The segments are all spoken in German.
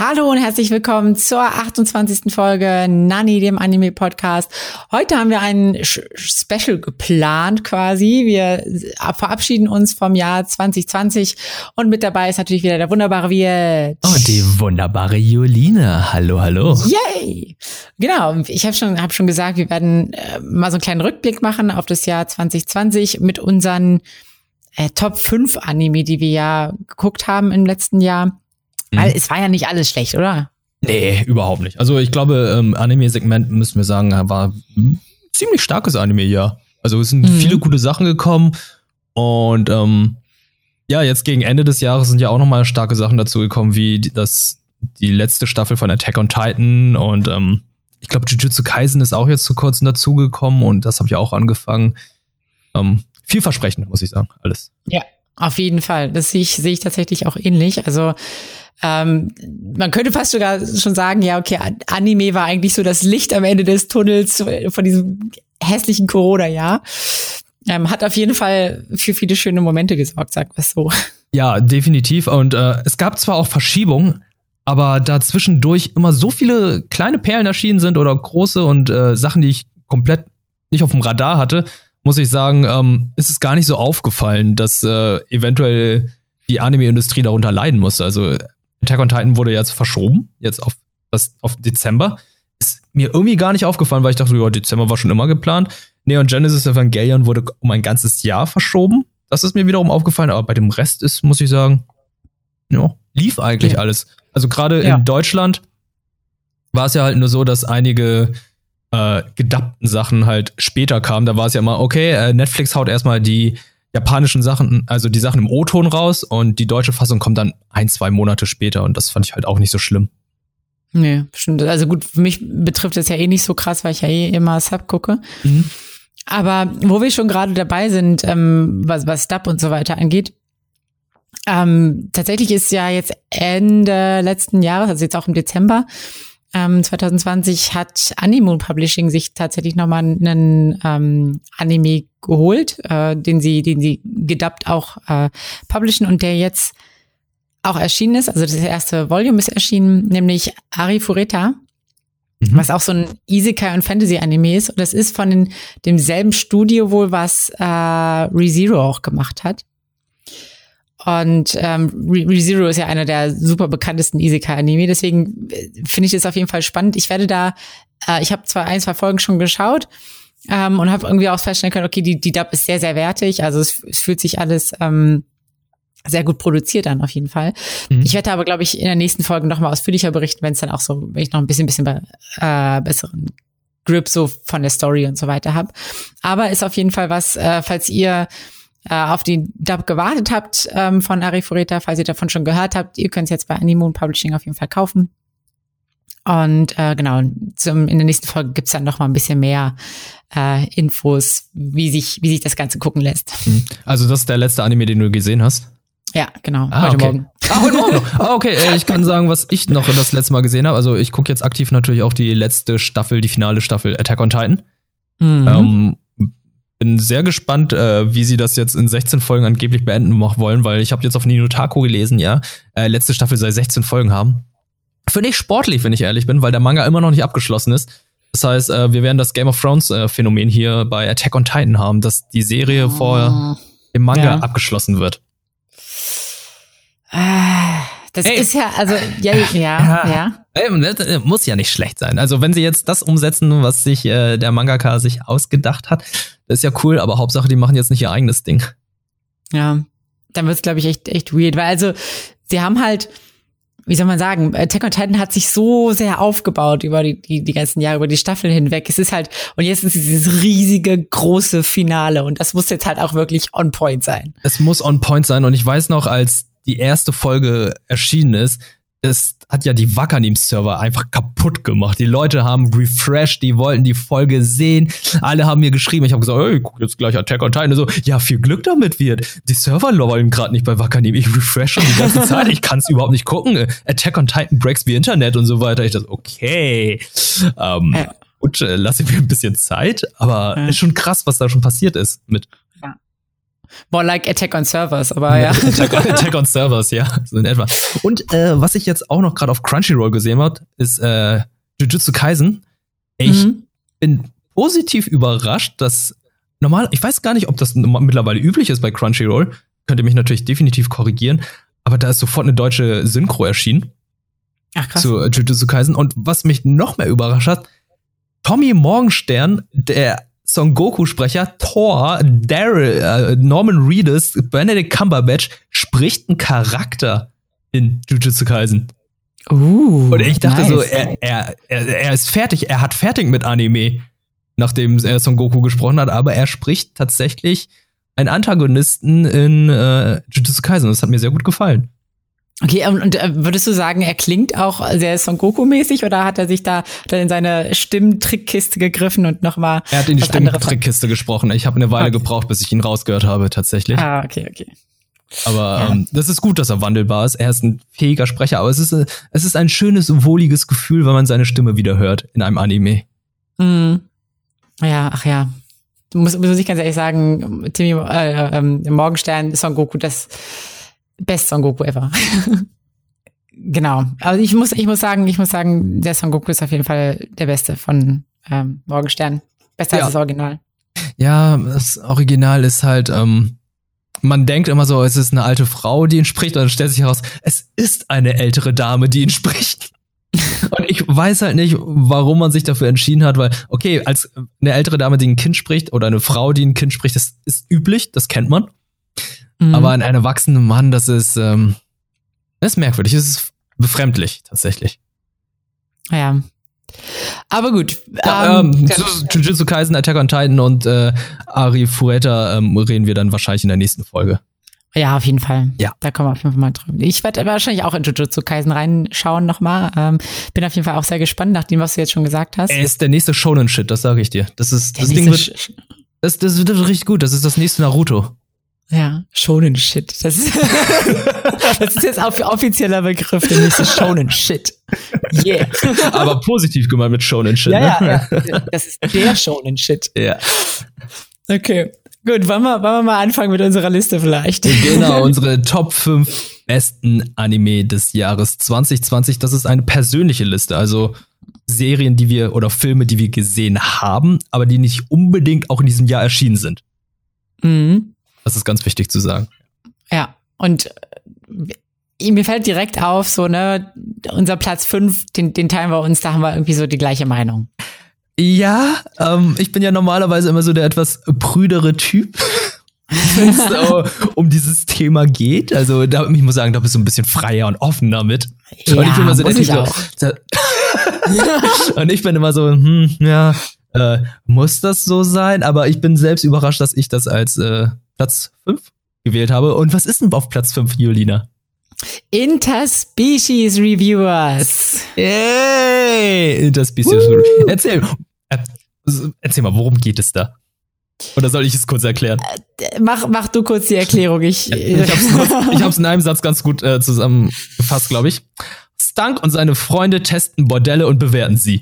Hallo und herzlich willkommen zur 28. Folge Nani, dem Anime-Podcast. Heute haben wir ein Special geplant quasi. Wir verabschieden uns vom Jahr 2020 und mit dabei ist natürlich wieder der wunderbare Wirt. Oh, die wunderbare Juline. Hallo, hallo. Yay! Genau, ich habe schon, hab schon gesagt, wir werden äh, mal so einen kleinen Rückblick machen auf das Jahr 2020 mit unseren äh, Top 5 Anime, die wir ja geguckt haben im letzten Jahr. Weil mhm. es war ja nicht alles schlecht, oder? Nee, überhaupt nicht. Also ich glaube, ähm, Anime-Segment müssen wir sagen, war ein ziemlich starkes Anime, ja. Also es sind mhm. viele gute Sachen gekommen und ähm, ja, jetzt gegen Ende des Jahres sind ja auch nochmal starke Sachen dazu gekommen, wie das, die letzte Staffel von Attack on Titan und ähm, ich glaube, Jujutsu Kaisen ist auch jetzt zu kurzem dazugekommen und das habe ich auch angefangen. Ähm, vielversprechend, muss ich sagen, alles. Ja, auf jeden Fall. Das sehe ich, sehe ich tatsächlich auch ähnlich. Also ähm, man könnte fast sogar schon sagen, ja, okay, Anime war eigentlich so das Licht am Ende des Tunnels von diesem hässlichen Corona-Jahr. Ähm, hat auf jeden Fall für viele schöne Momente gesorgt, sagt man so. Ja, definitiv. Und äh, es gab zwar auch Verschiebungen, aber da zwischendurch immer so viele kleine Perlen erschienen sind oder große und äh, Sachen, die ich komplett nicht auf dem Radar hatte, muss ich sagen, ähm, ist es gar nicht so aufgefallen, dass äh, eventuell die Anime-Industrie darunter leiden muss. Also Attack on Titan wurde jetzt verschoben, jetzt auf, das, auf Dezember. Ist mir irgendwie gar nicht aufgefallen, weil ich dachte, ja, Dezember war schon immer geplant. Neon Genesis Evangelion wurde um ein ganzes Jahr verschoben. Das ist mir wiederum aufgefallen, aber bei dem Rest ist, muss ich sagen, ja, lief eigentlich ja. alles. Also gerade ja. in Deutschland war es ja halt nur so, dass einige äh, gedappten Sachen halt später kamen. Da war es ja immer, okay, äh, Netflix haut erstmal die japanischen Sachen, also die Sachen im O-Ton raus und die deutsche Fassung kommt dann ein, zwei Monate später und das fand ich halt auch nicht so schlimm. Nee, stimmt. Also gut, für mich betrifft es ja eh nicht so krass, weil ich ja eh immer Sub gucke. Mhm. Aber wo wir schon gerade dabei sind, ähm, was, was Dub und so weiter angeht, ähm, tatsächlich ist ja jetzt Ende letzten Jahres, also jetzt auch im Dezember, ähm, 2020 hat Animoon Publishing sich tatsächlich nochmal einen ähm, Anime geholt, äh, den sie, den sie gedubbt auch äh, publishen und der jetzt auch erschienen ist. Also das erste Volume ist erschienen, nämlich Ari Fureta, mhm. was auch so ein Isekai und Fantasy Anime ist. Und das ist von den, demselben Studio wohl, was äh, ReZero auch gemacht hat. Und ähm, ReZero ist ja einer der super bekanntesten Isekai-Anime, deswegen äh, finde ich es auf jeden Fall spannend. Ich werde da, äh, ich habe zwar ein, zwei Folgen schon geschaut ähm, und habe irgendwie auch feststellen können, okay, die, die Dub ist sehr, sehr wertig. Also es, es fühlt sich alles ähm, sehr gut produziert an, auf jeden Fall. Mhm. Ich werde aber, glaube ich, in der nächsten Folge noch mal ausführlicher berichten, wenn es dann auch so, wenn ich noch ein bisschen, bisschen äh, besseren Grip so von der Story und so weiter habe. Aber ist auf jeden Fall was, äh, falls ihr auf die Dub gewartet habt ähm, von Arifureta, falls ihr davon schon gehört habt, ihr könnt es jetzt bei Animoon Publishing auf jeden Fall kaufen. Und äh, genau, zum, in der nächsten Folge gibt's dann noch mal ein bisschen mehr äh, Infos, wie sich, wie sich das Ganze gucken lässt. Hm. Also das ist der letzte Anime, den du gesehen hast? Ja, genau. Ah, heute okay. Morgen. Ah, heute Morgen. ah, okay. Äh, ich kann sagen, was ich noch das letzte Mal gesehen habe. Also ich gucke jetzt aktiv natürlich auch die letzte Staffel, die finale Staffel Attack on Titan. Mhm. Ähm, bin sehr gespannt, äh, wie sie das jetzt in 16 Folgen angeblich beenden wollen, weil ich habe jetzt auf Ninotaku gelesen, ja, äh, letzte Staffel soll 16 Folgen haben. Finde ich sportlich, wenn ich ehrlich bin, weil der Manga immer noch nicht abgeschlossen ist. Das heißt, äh, wir werden das Game of Thrones äh, Phänomen hier bei Attack on Titan haben, dass die Serie oh. vor dem Manga ja. abgeschlossen wird. Ah. Das Ey. ist ja, also, ja, ja, ja. ja. Das muss ja nicht schlecht sein. Also, wenn sie jetzt das umsetzen, was sich äh, der Mangaka sich ausgedacht hat, das ist ja cool, aber Hauptsache, die machen jetzt nicht ihr eigenes Ding. Ja, dann wird's, glaube ich, echt, echt weird, weil also, sie haben halt, wie soll man sagen, Attack on Titan hat sich so sehr aufgebaut über die, die, die ganzen Jahre, über die Staffeln hinweg. Es ist halt, und jetzt ist es dieses riesige, große Finale und das muss jetzt halt auch wirklich on point sein. Es muss on point sein und ich weiß noch, als die erste Folge erschienen ist, es hat ja die Wackerneam-Server einfach kaputt gemacht. Die Leute haben refreshed, die wollten die Folge sehen. Alle haben mir geschrieben. Ich habe gesagt, hey, guck jetzt gleich Attack on Titan. Und so, ja, viel Glück damit wird. Die Server wollen gerade nicht bei Wackerneam. Ich refresh schon die ganze Zeit. Ich kann es überhaupt nicht gucken. Attack on Titan breaks wie Internet und so weiter. Ich dachte, okay. Ähm, ja. Gut, äh, lasse ich mir ein bisschen Zeit, aber ja. ist schon krass, was da schon passiert ist mit More like Attack on Servers, aber ja. Attack, Attack on Servers, ja, so in etwa. Und äh, was ich jetzt auch noch gerade auf Crunchyroll gesehen habe, ist äh, Jujutsu Kaisen. Ich mhm. bin positiv überrascht, dass normal, ich weiß gar nicht, ob das mittlerweile üblich ist bei Crunchyroll, könnt ihr mich natürlich definitiv korrigieren, aber da ist sofort eine deutsche Synchro erschienen. Ach, krass. Zu Jujutsu Kaisen. Und was mich noch mehr überrascht hat, Tommy Morgenstern, der Son Goku-Sprecher, Thor, Daryl, äh, Norman Reedus, Benedict Cumberbatch spricht einen Charakter in Jujutsu Kaisen. Uh, und ich dachte nice. so, er, er, er, er ist fertig, er hat fertig mit Anime, nachdem er Son Goku gesprochen hat, aber er spricht tatsächlich einen Antagonisten in äh, Jujutsu Kaisen. Das hat mir sehr gut gefallen. Okay, und, und äh, würdest du sagen, er klingt auch sehr Son Goku-mäßig oder hat er sich da dann in seine Stimmtrickkiste gegriffen und nochmal. Er hat in die Stimmtrickkiste gesprochen. Ich habe eine Weile okay. gebraucht, bis ich ihn rausgehört habe, tatsächlich. Ah, okay, okay. Aber ja. ähm, das ist gut, dass er wandelbar ist. Er ist ein fähiger Sprecher, aber es ist, äh, es ist ein schönes, wohliges Gefühl, wenn man seine Stimme wieder hört in einem Anime. Mm. Ja, ach ja. Du musst, muss ich ganz ehrlich sagen, Timmy äh, äh, Morgenstern, Son Goku, das Best Son Goku ever. genau. Also ich muss, ich muss sagen, ich muss sagen, der Son Goku ist auf jeden Fall der beste von ähm, Morgenstern. Besser ja. als das Original. Ja, das Original ist halt, ähm, man denkt immer so, es ist eine alte Frau, die ihn spricht, und dann stellt sich heraus, es ist eine ältere Dame, die ihn spricht. und ich weiß halt nicht, warum man sich dafür entschieden hat, weil, okay, als eine ältere Dame, die ein Kind spricht, oder eine Frau, die ein Kind spricht, das ist üblich, das kennt man. Mhm. Aber ein erwachsener Mann, das ist, ähm, das ist merkwürdig, das ist befremdlich, tatsächlich. Ja. Aber gut. Ja, ähm, ähm Jujutsu Kaisen, Attack on Titan und äh, Ari Fueta ähm, reden wir dann wahrscheinlich in der nächsten Folge. Ja, auf jeden Fall. Ja. Da kommen wir auf jeden Fall mal drüber. Ich werde wahrscheinlich auch in Jujutsu Kaisen reinschauen nochmal. Ähm, bin auf jeden Fall auch sehr gespannt, nach dem, was du jetzt schon gesagt hast. Er ist der nächste Shonen-Shit, das sage ich dir. Das ist, der das Ding wird, das, das wird richtig gut. Das ist das nächste Naruto. Ja, Shonen Shit. Das ist, das ist jetzt auch offizieller Begriff, der nächste Shonen Shit. Yeah. Aber positiv gemeint mit Shonen Shit. Ja, ne? ja, ja. Das ist der Shonen Shit. Ja. Okay. Gut, wollen wir, wollen wir mal anfangen mit unserer Liste vielleicht? Genau, unsere Top 5 besten Anime des Jahres 2020. Das ist eine persönliche Liste, also Serien, die wir oder Filme, die wir gesehen haben, aber die nicht unbedingt auch in diesem Jahr erschienen sind. Mhm. Das ist ganz wichtig zu sagen. Ja, und äh, mir fällt direkt auf, so, ne, unser Platz 5, den, den teilen wir uns, da haben wir irgendwie so die gleiche Meinung. Ja, ähm, ich bin ja normalerweise immer so der etwas prüdere Typ, wenn es so um dieses Thema geht. Also da, ich muss sagen, da bist du ein bisschen freier und offener mit. Ja, und ich bin immer so der Typ, und ich bin immer so, hm, ja, äh, muss das so sein? Aber ich bin selbst überrascht, dass ich das als äh, Platz 5 gewählt habe. Und was ist denn auf Platz 5, Julina? Interspecies Reviewers. Yay! Interspecies Reviewers. Erzähl, äh, erzähl mal, worum geht es da? Oder soll ich es kurz erklären? Äh, mach, mach du kurz die Erklärung. Ich, ich habe es in einem Satz ganz gut äh, zusammengefasst, glaube ich. Stunk und seine Freunde testen Bordelle und bewerten sie.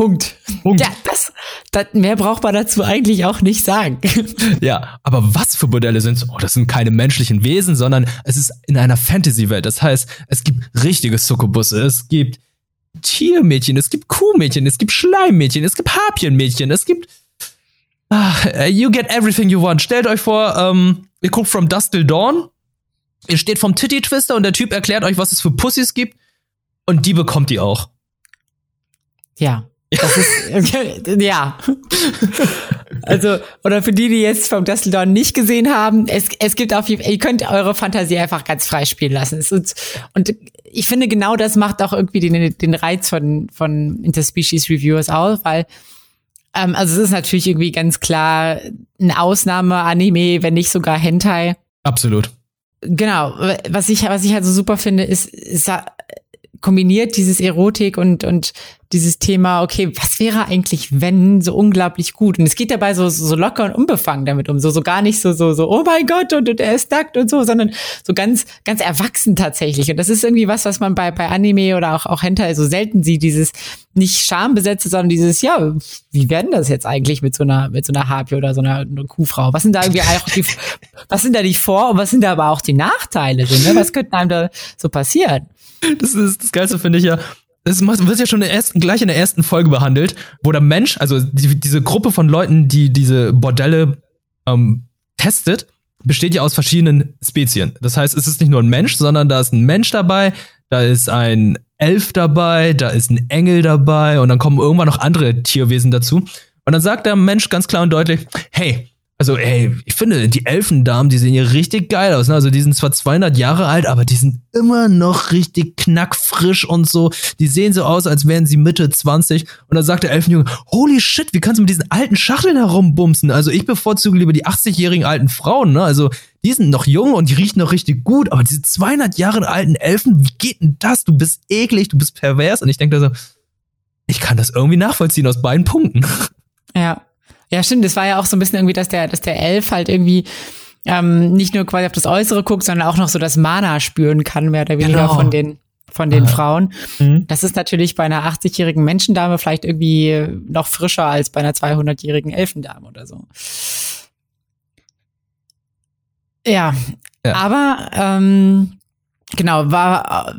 Punkt. Punkt. Ja, das, das, mehr braucht man dazu eigentlich auch nicht sagen. Ja, aber was für Modelle sind Oh, das sind keine menschlichen Wesen, sondern es ist in einer Fantasy-Welt. Das heißt, es gibt richtige Sukkubusse, es gibt Tiermädchen, es gibt Kuhmädchen, es gibt Schleimmädchen, es gibt Harpienmädchen, es gibt ach, You get everything you want. Stellt euch vor, ähm, ihr guckt From Dust Till Dawn, ihr steht vom Titty Twister und der Typ erklärt euch, was es für Pussys gibt und die bekommt ihr auch. Ja. Das ist, ja. Also, oder für die, die jetzt vom Dusseldorn nicht gesehen haben, es, es gibt auf jeden Fall, ihr könnt eure Fantasie einfach ganz frei spielen lassen. Und, und ich finde, genau das macht auch irgendwie den, den Reiz von, von Interspecies Reviewers aus, weil, ähm, also es ist natürlich irgendwie ganz klar ein Ausnahme-Anime, wenn nicht sogar Hentai. Absolut. Genau. Was ich, was ich halt so super finde, ist, ist kombiniert dieses Erotik und, und dieses Thema, okay, was wäre eigentlich, wenn, so unglaublich gut. Und es geht dabei so, so locker und unbefangen damit um, so, so gar nicht so, so, so, oh mein Gott, und, und er ist nackt und so, sondern so ganz, ganz erwachsen tatsächlich. Und das ist irgendwie was, was man bei, bei Anime oder auch, auch Hentai so selten sieht, dieses nicht schambesetzte, sondern dieses, ja, wie werden das jetzt eigentlich mit so einer, mit so einer Harpie oder so einer, einer Kuhfrau? Was sind da irgendwie auch die, was sind da die Vor- und was sind da aber auch die Nachteile? So, ne? Was könnte einem da so passieren? Das ist das Geilste, finde ich ja. Das wird ja schon in der ersten, gleich in der ersten Folge behandelt, wo der Mensch, also die, diese Gruppe von Leuten, die diese Bordelle ähm, testet, besteht ja aus verschiedenen Spezien. Das heißt, es ist nicht nur ein Mensch, sondern da ist ein Mensch dabei, da ist ein Elf dabei, da ist ein Engel dabei und dann kommen irgendwann noch andere Tierwesen dazu. Und dann sagt der Mensch ganz klar und deutlich, hey, also, ey, ich finde, die Elfendamen, die sehen hier richtig geil aus. Ne? Also, die sind zwar 200 Jahre alt, aber die sind immer noch richtig knackfrisch und so. Die sehen so aus, als wären sie Mitte 20. Und dann sagt der Elfenjunge, holy shit, wie kannst du mit diesen alten Schachteln herumbumsen? Also, ich bevorzuge lieber die 80-jährigen alten Frauen, ne? Also, die sind noch jung und die riechen noch richtig gut. Aber diese 200 Jahre alten Elfen, wie geht denn das? Du bist eklig, du bist pervers. Und ich denke da so, ich kann das irgendwie nachvollziehen aus beiden Punkten. Ja. Ja, stimmt. Das war ja auch so ein bisschen irgendwie, dass der, dass der Elf halt irgendwie ähm, nicht nur quasi auf das Äußere guckt, sondern auch noch so das Mana spüren kann, mehr oder weniger genau. von den von den Aha. Frauen. Mhm. Das ist natürlich bei einer 80-jährigen Menschendame vielleicht irgendwie noch frischer als bei einer 200-jährigen Elfendame oder so. Ja, ja. aber ähm, Genau, war,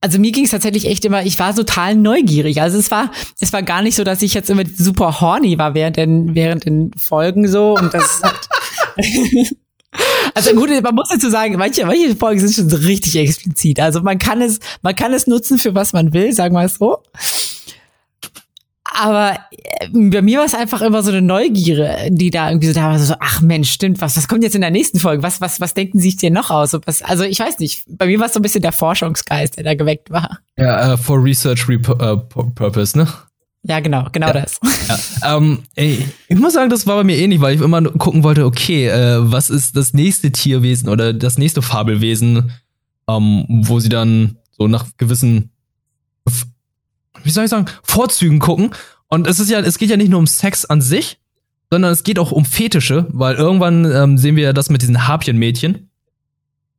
also mir ging es tatsächlich echt immer, ich war total neugierig. Also es war, es war gar nicht so, dass ich jetzt immer super horny war während den, während den Folgen so und das hat, Also gut, man muss dazu sagen, manche, manche Folgen sind schon richtig explizit. Also man kann es, man kann es nutzen für was man will, sagen wir es so. Aber äh, bei mir war es einfach immer so eine Neugierde, die da irgendwie so da war, so, ach Mensch, stimmt, was, was kommt jetzt in der nächsten Folge? Was, was, was denken Sie sich denn noch aus? Was, also ich weiß nicht, bei mir war es so ein bisschen der Forschungsgeist, der da geweckt war. Ja, uh, for research uh, purpose, ne? Ja, genau, genau ja. das. Ja. Ähm, ey, ich muss sagen, das war bei mir ähnlich, weil ich immer gucken wollte, okay, äh, was ist das nächste Tierwesen oder das nächste Fabelwesen, ähm, wo sie dann so nach gewissen wie soll ich sagen, Vorzügen gucken. Und es ist ja, es geht ja nicht nur um Sex an sich, sondern es geht auch um Fetische, weil irgendwann ähm, sehen wir ja das mit diesen Harpien-Mädchen,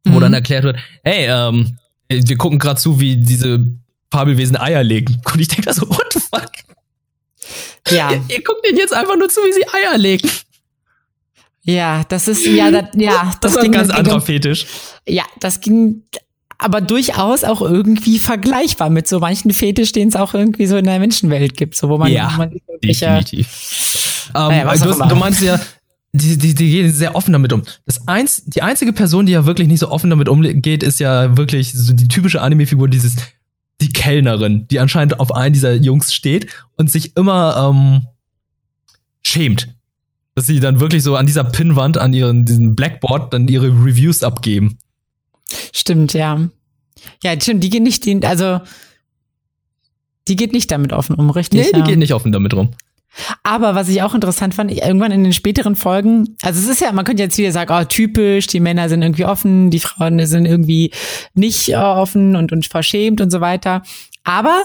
mhm. wo dann erklärt wird, hey, ähm, wir gucken gerade zu, wie diese Fabelwesen Eier legen. Und ich denke da so, what the fuck? Ja. Ihr, ihr guckt denen jetzt einfach nur zu, wie sie Eier legen. Ja, das ist, ja, das, ja, das, das ist ein ganz anderer Fetisch. Ja, das ging aber durchaus auch irgendwie vergleichbar mit so manchen Fetisch, den es auch irgendwie so in der Menschenwelt gibt, so wo man, ja, wo man definitiv. Ähm, naja, du, du, meinst ja, die, die, die gehen sehr offen damit um. Das eins, die einzige Person, die ja wirklich nicht so offen damit umgeht, ist ja wirklich so die typische Anime-Figur, dieses die Kellnerin, die anscheinend auf einen dieser Jungs steht und sich immer ähm, schämt, dass sie dann wirklich so an dieser Pinnwand, an ihren diesem Blackboard dann ihre Reviews abgeben. Stimmt, ja. Ja, stimmt, die geht nicht, die, also die geht nicht damit offen um, richtig? Nee, die ja. geht nicht offen damit rum. Aber was ich auch interessant fand, irgendwann in den späteren Folgen, also es ist ja, man könnte jetzt wieder sagen, oh, typisch, die Männer sind irgendwie offen, die Frauen sind irgendwie nicht äh, offen und, und verschämt und so weiter. Aber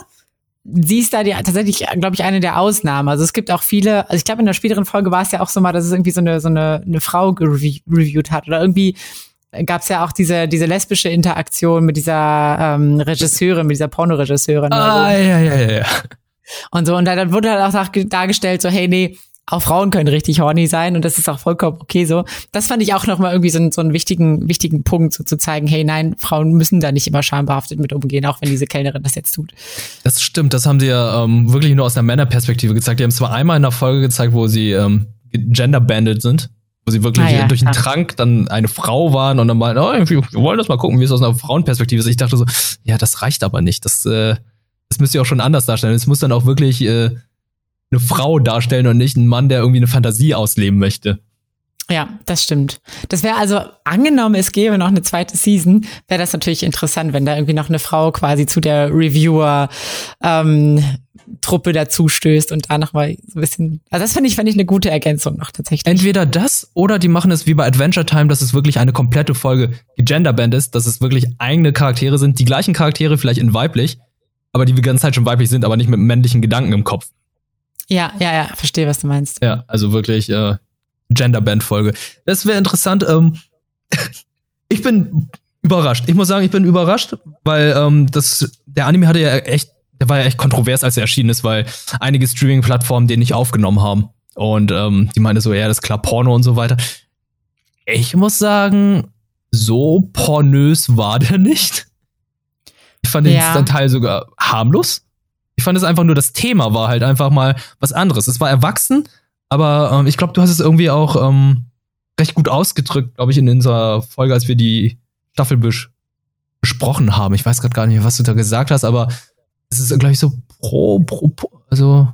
sie ist da die, tatsächlich, glaube ich, eine der Ausnahmen. Also es gibt auch viele, also ich glaube, in der späteren Folge war es ja auch so mal, dass es irgendwie so eine, so eine, eine Frau gereviewt hat oder irgendwie gab es ja auch diese, diese lesbische Interaktion mit dieser ähm, Regisseurin, mit dieser Pornoregisseurin. Ah, so. ja, ja, ja, ja. Und so, und dann wurde halt auch dargestellt, so, hey, nee, auch Frauen können richtig horny sein und das ist auch vollkommen okay so. Das fand ich auch nochmal irgendwie so, so einen wichtigen, wichtigen Punkt, so zu zeigen, hey, nein, Frauen müssen da nicht immer schambehaftet mit umgehen, auch wenn diese Kellnerin das jetzt tut. Das stimmt, das haben sie ja ähm, wirklich nur aus einer Männerperspektive gezeigt. Die haben es zwar einmal in der Folge gezeigt, wo sie ähm, genderbanded sind, wo sie wirklich ah, ja, durch den Trank dann eine Frau waren und dann mal, oh, wir wollen das mal gucken, wie es aus einer Frauenperspektive ist. Ich dachte so, ja, das reicht aber nicht. Das, äh, das müsst ihr auch schon anders darstellen. Es muss dann auch wirklich äh, eine Frau darstellen und nicht ein Mann, der irgendwie eine Fantasie ausleben möchte. Ja, das stimmt. Das wäre also, angenommen, es gäbe noch eine zweite Season, wäre das natürlich interessant, wenn da irgendwie noch eine Frau quasi zu der Reviewer ähm, Truppe dazu stößt und da nochmal so ein bisschen. Also das finde ich, finde ich eine gute Ergänzung noch tatsächlich. Entweder das oder die machen es wie bei Adventure Time, dass es wirklich eine komplette Folge Genderband ist, dass es wirklich eigene Charaktere sind, die gleichen Charaktere, vielleicht in weiblich, aber die die ganze Zeit schon weiblich sind, aber nicht mit männlichen Gedanken im Kopf. Ja, ja, ja, verstehe, was du meinst. Ja, also wirklich äh, Genderband-Folge. Das wäre interessant. Ähm, ich bin überrascht. Ich muss sagen, ich bin überrascht, weil ähm, das, der Anime hatte ja echt, der war ja echt kontrovers, als er erschienen ist, weil einige Streaming-Plattformen den nicht aufgenommen haben. Und ähm, die meinte so, ja, das ist klar Porno und so weiter. Ich muss sagen, so pornös war der nicht. Ich fand Ja. den Teil sogar harmlos. Ich fand es einfach nur, das Thema war halt einfach mal was anderes. Es war erwachsen, aber ähm, ich glaube, du hast es irgendwie auch ähm, recht gut ausgedrückt, glaube ich, in unserer Folge, als wir die Staffel bes besprochen haben. Ich weiß gerade gar nicht was du da gesagt hast, aber es ist, glaube ich, so pro, pro, pro, also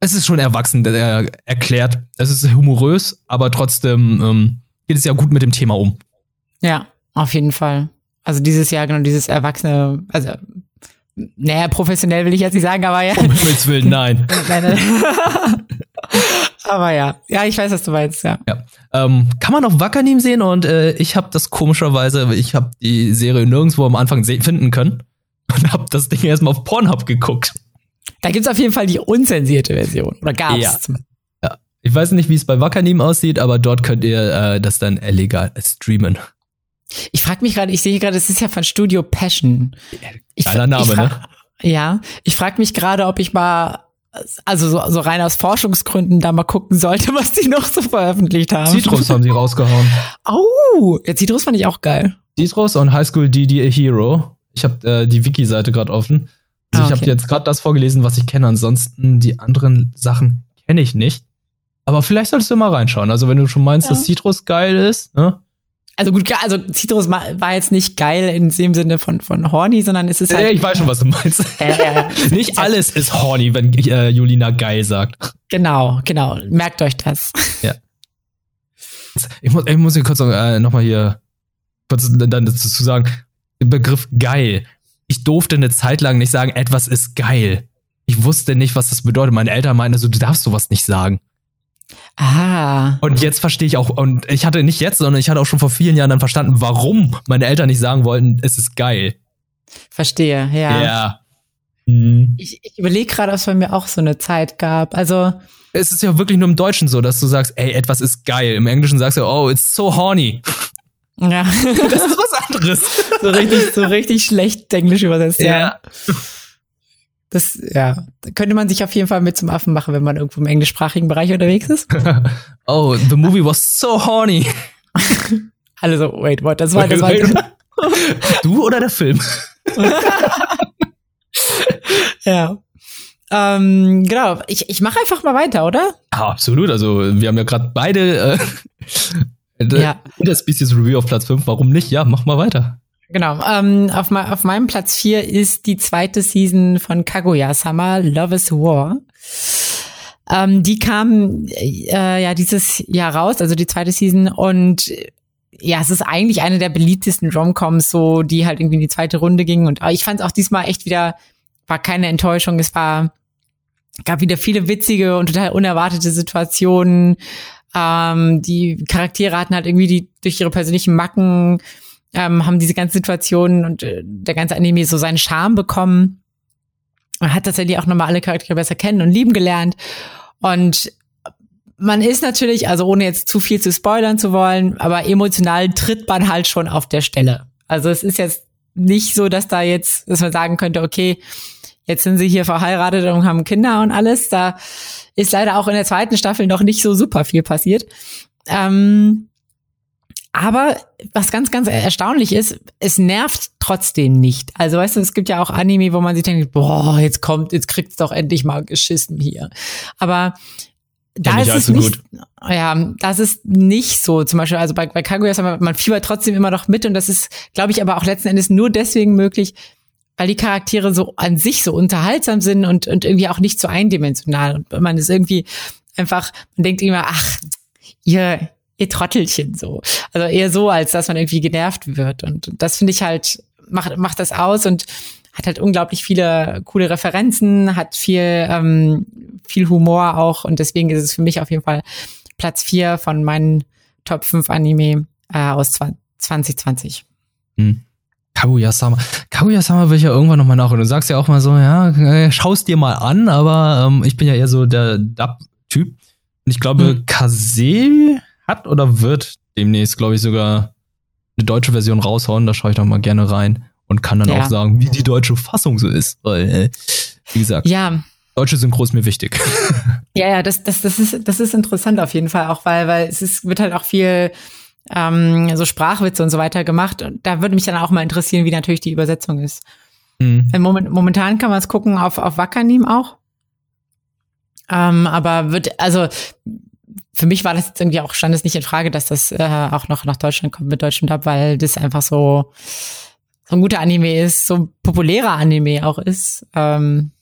es ist schon erwachsen, der, erklärt. Es ist humorös, aber trotzdem ähm, geht es ja gut mit dem Thema um. Ja, auf jeden Fall. Also dieses Jahr, genau, dieses Erwachsene, also, naja, professionell will ich jetzt nicht sagen, aber ja. Um Himmels Willen, nein. Nein, aber ja, ja, ich weiß, was du meinst, ja. Ja. Ähm, kann man auf Wackernim sehen und äh, ich habe das komischerweise, ich habe die Serie nirgendwo am Anfang finden können und habe das Ding erstmal auf Pornhub geguckt. Da gibt's auf jeden Fall die unzensierte Version. Oder gab's? Ja. Ich weiß nicht, wie es bei Wackernim aussieht, aber dort könnt ihr äh, das dann illegal streamen. Ich frage mich gerade, ich sehe gerade, es ist ja von Studio Passion. Ich, Geiler Name, ich ne? Ja, ich frage mich gerade, ob ich mal, also so, so rein aus Forschungsgründen da mal gucken sollte, was die noch so veröffentlicht haben. Citrus haben sie rausgehauen. Oh, ja, Citrus fand ich auch geil. Citrus und High School DD a Hero. Ich habe äh, die Wiki-Seite gerade offen. Also Ah, ich habe okay. jetzt gerade das vorgelesen, was ich kenne. Ansonsten die anderen Sachen kenne ich nicht. Aber vielleicht solltest du mal reinschauen. Also wenn du schon meinst, Ja. dass Citrus geil ist, ne? Also gut, also Citrus war jetzt nicht geil in dem Sinne von, von horny, sondern es ist Ja, halt. ich weiß schon, was du meinst. Ja, ja, ja. Nicht alles ist horny, wenn äh, Julina geil sagt. Genau, genau. Merkt euch das. Ich muss, ich muss hier kurz äh, nochmal hier kurz dann dazu sagen. Begriff geil. Ich durfte eine Zeit lang nicht sagen, etwas ist geil. Ich wusste nicht, was das bedeutet. Meine Eltern meinten so, du darfst sowas nicht sagen. Ah. Und jetzt verstehe ich auch, und ich hatte nicht jetzt, sondern ich hatte auch schon vor vielen Jahren dann verstanden, warum meine Eltern nicht sagen wollten, es ist geil. Verstehe, ja. Ja. Mhm. Ich, ich überlege gerade, ob es bei mir auch so eine Zeit gab. Also, Es ist ja wirklich nur im Deutschen so, dass du sagst, ey, etwas ist geil. Im Englischen sagst du, oh, it's so horny. Ja, Das ist was anderes. so richtig, so richtig schlecht Englisch übersetzt, ja. Ja. Das, ja, könnte man sich auf jeden Fall mit zum Affen machen, wenn man irgendwo im englischsprachigen Bereich unterwegs ist. oh, the movie was so horny. Alle so, wait, what, das war, das war, du oder der Film? ja. Ähm, genau, ich, ich mache einfach mal weiter, oder? Ah, absolut. Also, wir haben ja gerade beide äh, Ja. Interspecies Review auf Platz 5. Warum nicht? Ja, mach mal weiter. Genau. Ähm, auf, ma auf meinem Platz vier ist die zweite Season von Kaguya-sama, Love is War. Ähm, die kam äh, ja dieses Jahr raus, also die zweite Season und äh, ja, es ist eigentlich eine der beliebtesten Romcoms, so die halt irgendwie in die zweite Runde ging und äh, ich fand es auch diesmal echt wieder war keine Enttäuschung, es war gab wieder viele witzige und total unerwartete Situationen. Ähm, die Charaktere hatten halt irgendwie die durch ihre persönlichen Macken ähm, haben diese ganzen Situationen und äh, der ganze Anime so seinen Charme bekommen. Man hat tatsächlich auch nochmal alle Charaktere besser kennen und lieben gelernt. Und man ist natürlich, also ohne jetzt zu viel zu spoilern zu wollen, aber emotional tritt man halt schon auf der Stelle. Also es ist jetzt nicht so, dass da jetzt, dass man sagen könnte, okay, jetzt sind sie hier verheiratet und haben Kinder und alles. Da ist leider auch in der zweiten Staffel noch nicht so super viel passiert. Ähm, aber was ganz, ganz erstaunlich ist, es nervt trotzdem nicht. Also weißt du, es gibt ja auch Anime, wo man sich denkt, boah, jetzt kommt, jetzt kriegt's doch endlich mal geschissen hier. Aber da nicht ist es nicht, ja, das ist nicht so. Zum Beispiel, also bei, bei Kaguya man, man fiebert trotzdem immer noch mit und das ist, glaube ich, aber auch letzten Endes nur deswegen möglich, weil die Charaktere so an sich so unterhaltsam sind und, und irgendwie auch nicht so eindimensional. Und man ist irgendwie einfach, man denkt immer, ach, ihr, ihr Trottelchen so. Also eher so, als dass man irgendwie genervt wird. Und das finde ich halt, macht, macht das aus und hat halt unglaublich viele coole Referenzen, hat viel, ähm, viel Humor auch und deswegen ist es für mich auf jeden Fall Platz vier von meinen Top 5 Anime äh, aus 2020. Hm. Kaguya-sama. Kaguya-sama will ich ja irgendwann nochmal nach. Und du sagst ja auch mal so, ja, äh, schaust dir mal an, aber ähm, ich bin ja eher so der Dub-Typ. Und ich glaube, mhm. Kase hat oder wird demnächst, glaube ich, sogar eine deutsche Version raushauen. Da schaue ich doch mal gerne rein und kann dann ja. auch sagen, wie die deutsche Fassung so ist. Weil, äh, wie gesagt, ja. deutsche Synchro ist mir wichtig. Ja, ja, das, das, das, ist, das ist interessant auf jeden Fall, auch weil, weil es ist, wird halt auch viel ähm, so Sprachwitze und so weiter gemacht. Und da würde mich dann auch mal interessieren, wie natürlich die Übersetzung ist. Mhm. Moment, momentan kann man es gucken auf, auf Wakanim auch. Ähm, aber wird, also für mich war das jetzt irgendwie auch, stand es nicht in Frage, dass das äh, auch noch nach Deutschland kommt mit deutschem Dub, weil das einfach so, so ein guter Anime ist, so ein populärer Anime auch ist. Ähm,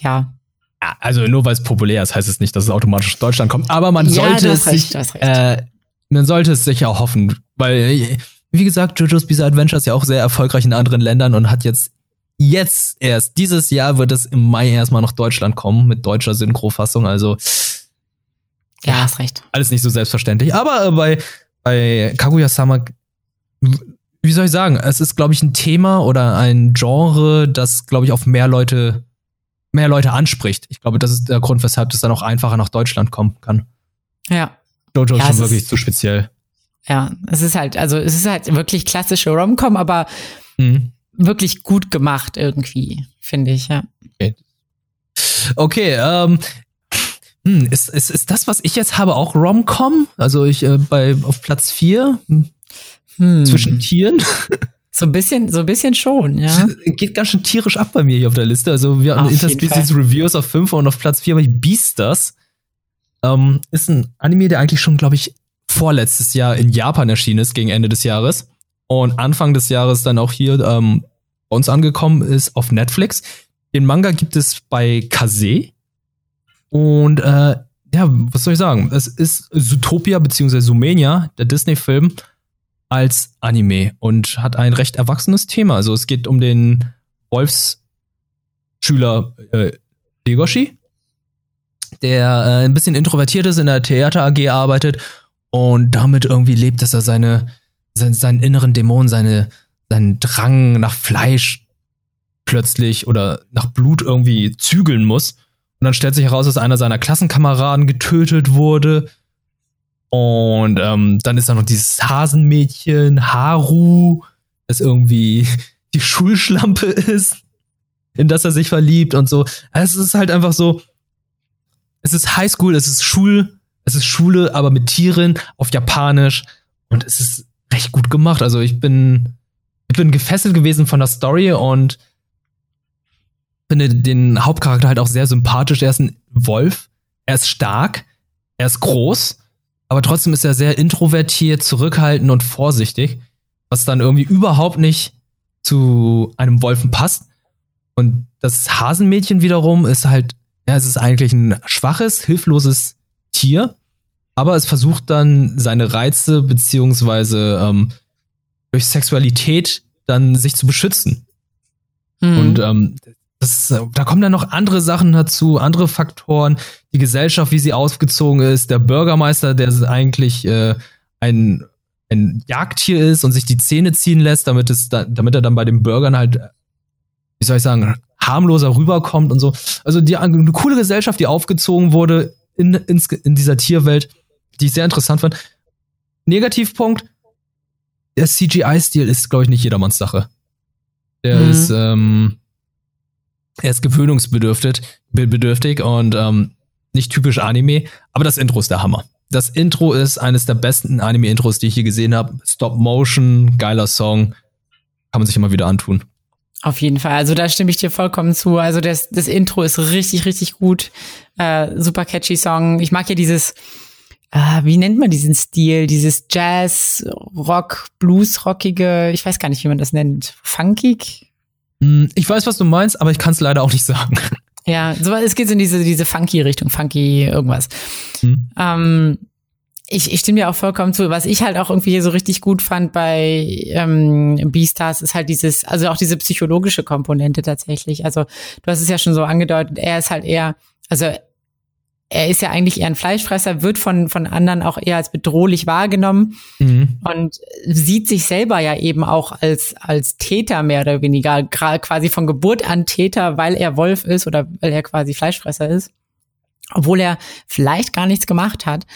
ja. Also nur weil es populär ist, heißt es nicht, dass es automatisch nach Deutschland kommt. Aber man ja, sollte es recht, sich, äh, man sollte es sicher hoffen, weil, wie gesagt, JoJo's Bizarre Adventure ist ja auch sehr erfolgreich in anderen Ländern und hat jetzt, jetzt erst, dieses Jahr wird es im Mai erstmal nach Deutschland kommen mit deutscher Synchrofassung, also. Ja, hast recht. Alles nicht so selbstverständlich. Aber äh, bei, bei Kaguya-sama, wie soll ich sagen, es ist, glaube ich, ein Thema oder ein Genre, das, glaube ich, auf mehr Leute, mehr Leute anspricht. Ich glaube, das ist der Grund, weshalb es dann auch einfacher nach Deutschland kommen kann. Ja, Jojo ja, ist schon wirklich ist, zu speziell. Ja, es ist halt, also es ist halt wirklich klassische Romcom, aber mhm. wirklich gut gemacht irgendwie, finde ich, ja. Okay, okay ähm, hm, ist, ist, ist das, was ich jetzt habe, auch Romcom? Also ich äh, bei auf Platz 4 hm. zwischen Tieren. So ein bisschen, so ein bisschen schon, ja. Geht ganz schön tierisch ab bei mir hier auf der Liste. Also wir haben Interspecies Reviews auf 5 und auf Platz 4 habe ich Beastars. Ähm, ist ein Anime, der eigentlich schon, glaube ich, vorletztes Jahr in Japan erschienen ist, gegen Ende des Jahres. Und Anfang des Jahres dann auch hier ähm, bei uns angekommen ist auf Netflix. Den Manga gibt es bei Kase. Und äh, ja, was soll ich sagen? Es ist Zootopia bzw. Sumenia, der Disney-Film, als Anime und hat ein recht erwachsenes Thema. Also es geht um den Wolfsschüler äh, Legoshi, der äh, ein bisschen introvertiert ist, in der Theater AG arbeitet und damit irgendwie lebt, dass er seine, seinen, seinen inneren Dämon, seine, seinen Drang nach Fleisch plötzlich oder nach Blut irgendwie zügeln muss. Und dann stellt sich heraus, dass einer seiner Klassenkameraden getötet wurde. Und ähm, dann ist da noch dieses Hasenmädchen, Haru, das irgendwie die Schulschlampe ist, in das er sich verliebt und so. Es ist halt einfach so, es ist Highschool, es ist Schul, es ist Schule, aber mit Tieren auf Japanisch und es ist recht gut gemacht. Also ich bin, ich bin gefesselt gewesen von der Story und finde den Hauptcharakter halt auch sehr sympathisch. Er ist ein Wolf, er ist stark, er ist groß, aber trotzdem ist er sehr introvertiert, zurückhaltend und vorsichtig, was dann irgendwie überhaupt nicht zu einem Wolfen passt. Und das Hasenmädchen wiederum ist halt ja, es ist eigentlich ein schwaches, hilfloses Tier, aber es versucht dann seine Reize beziehungsweise ähm, durch Sexualität dann sich zu beschützen. Mhm. Und ähm, das, da kommen dann noch andere Sachen dazu, andere Faktoren, die Gesellschaft, wie sie aufgezogen ist, der Bürgermeister, der eigentlich äh, ein, ein Jagdtier ist und sich die Zähne ziehen lässt, damit es da, damit er dann bei den Bürgern halt, wie soll ich sagen, harmloser rüberkommt und so. Also die, eine coole Gesellschaft, die aufgezogen wurde in, in, in dieser Tierwelt, die ich sehr interessant fand. Negativpunkt, der CGI-Stil ist, glaube ich, nicht jedermanns Sache. Der mhm. ist, ähm, er ist gewöhnungsbedürftig bedürftig und ähm, nicht typisch Anime, aber das Intro ist der Hammer. Das Intro ist eines der besten Anime-Intros, die ich je gesehen habe. Stop Motion, geiler Song, kann man sich immer wieder antun. Auf jeden Fall. Also da stimme ich dir vollkommen zu. Also das, das Intro ist richtig, richtig gut. Äh, super catchy Song. Ich mag ja dieses, äh, wie nennt man diesen Stil? Dieses Jazz, Rock, Blues-rockige, ich weiß gar nicht, wie man das nennt. Funkig? Hm, ich weiß, was du meinst, aber ich kann es leider auch nicht sagen. Ja, so, es geht in diese, diese funky Richtung, funky irgendwas. Hm. Ähm, ich, ich stimme dir auch vollkommen zu. Was ich halt auch irgendwie hier so richtig gut fand bei ähm, Beastars ist halt dieses, also auch diese psychologische Komponente tatsächlich. Also du hast es ja schon so angedeutet, er ist halt eher, also er ist ja eigentlich eher ein Fleischfresser, wird von, von anderen auch eher als bedrohlich wahrgenommen mhm. und sieht sich selber ja eben auch als, als Täter mehr oder weniger, quasi von Geburt an Täter, weil er Wolf ist oder weil er quasi Fleischfresser ist, obwohl er vielleicht gar nichts gemacht hat.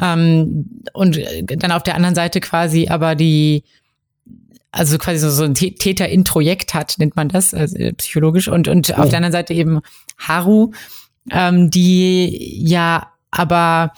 Ähm, und dann auf der anderen Seite quasi aber die, also quasi so, so ein Täter-Introjekt hat, nennt man das, also psychologisch. Und, und oh. auf der anderen Seite eben Haru, ähm, die ja aber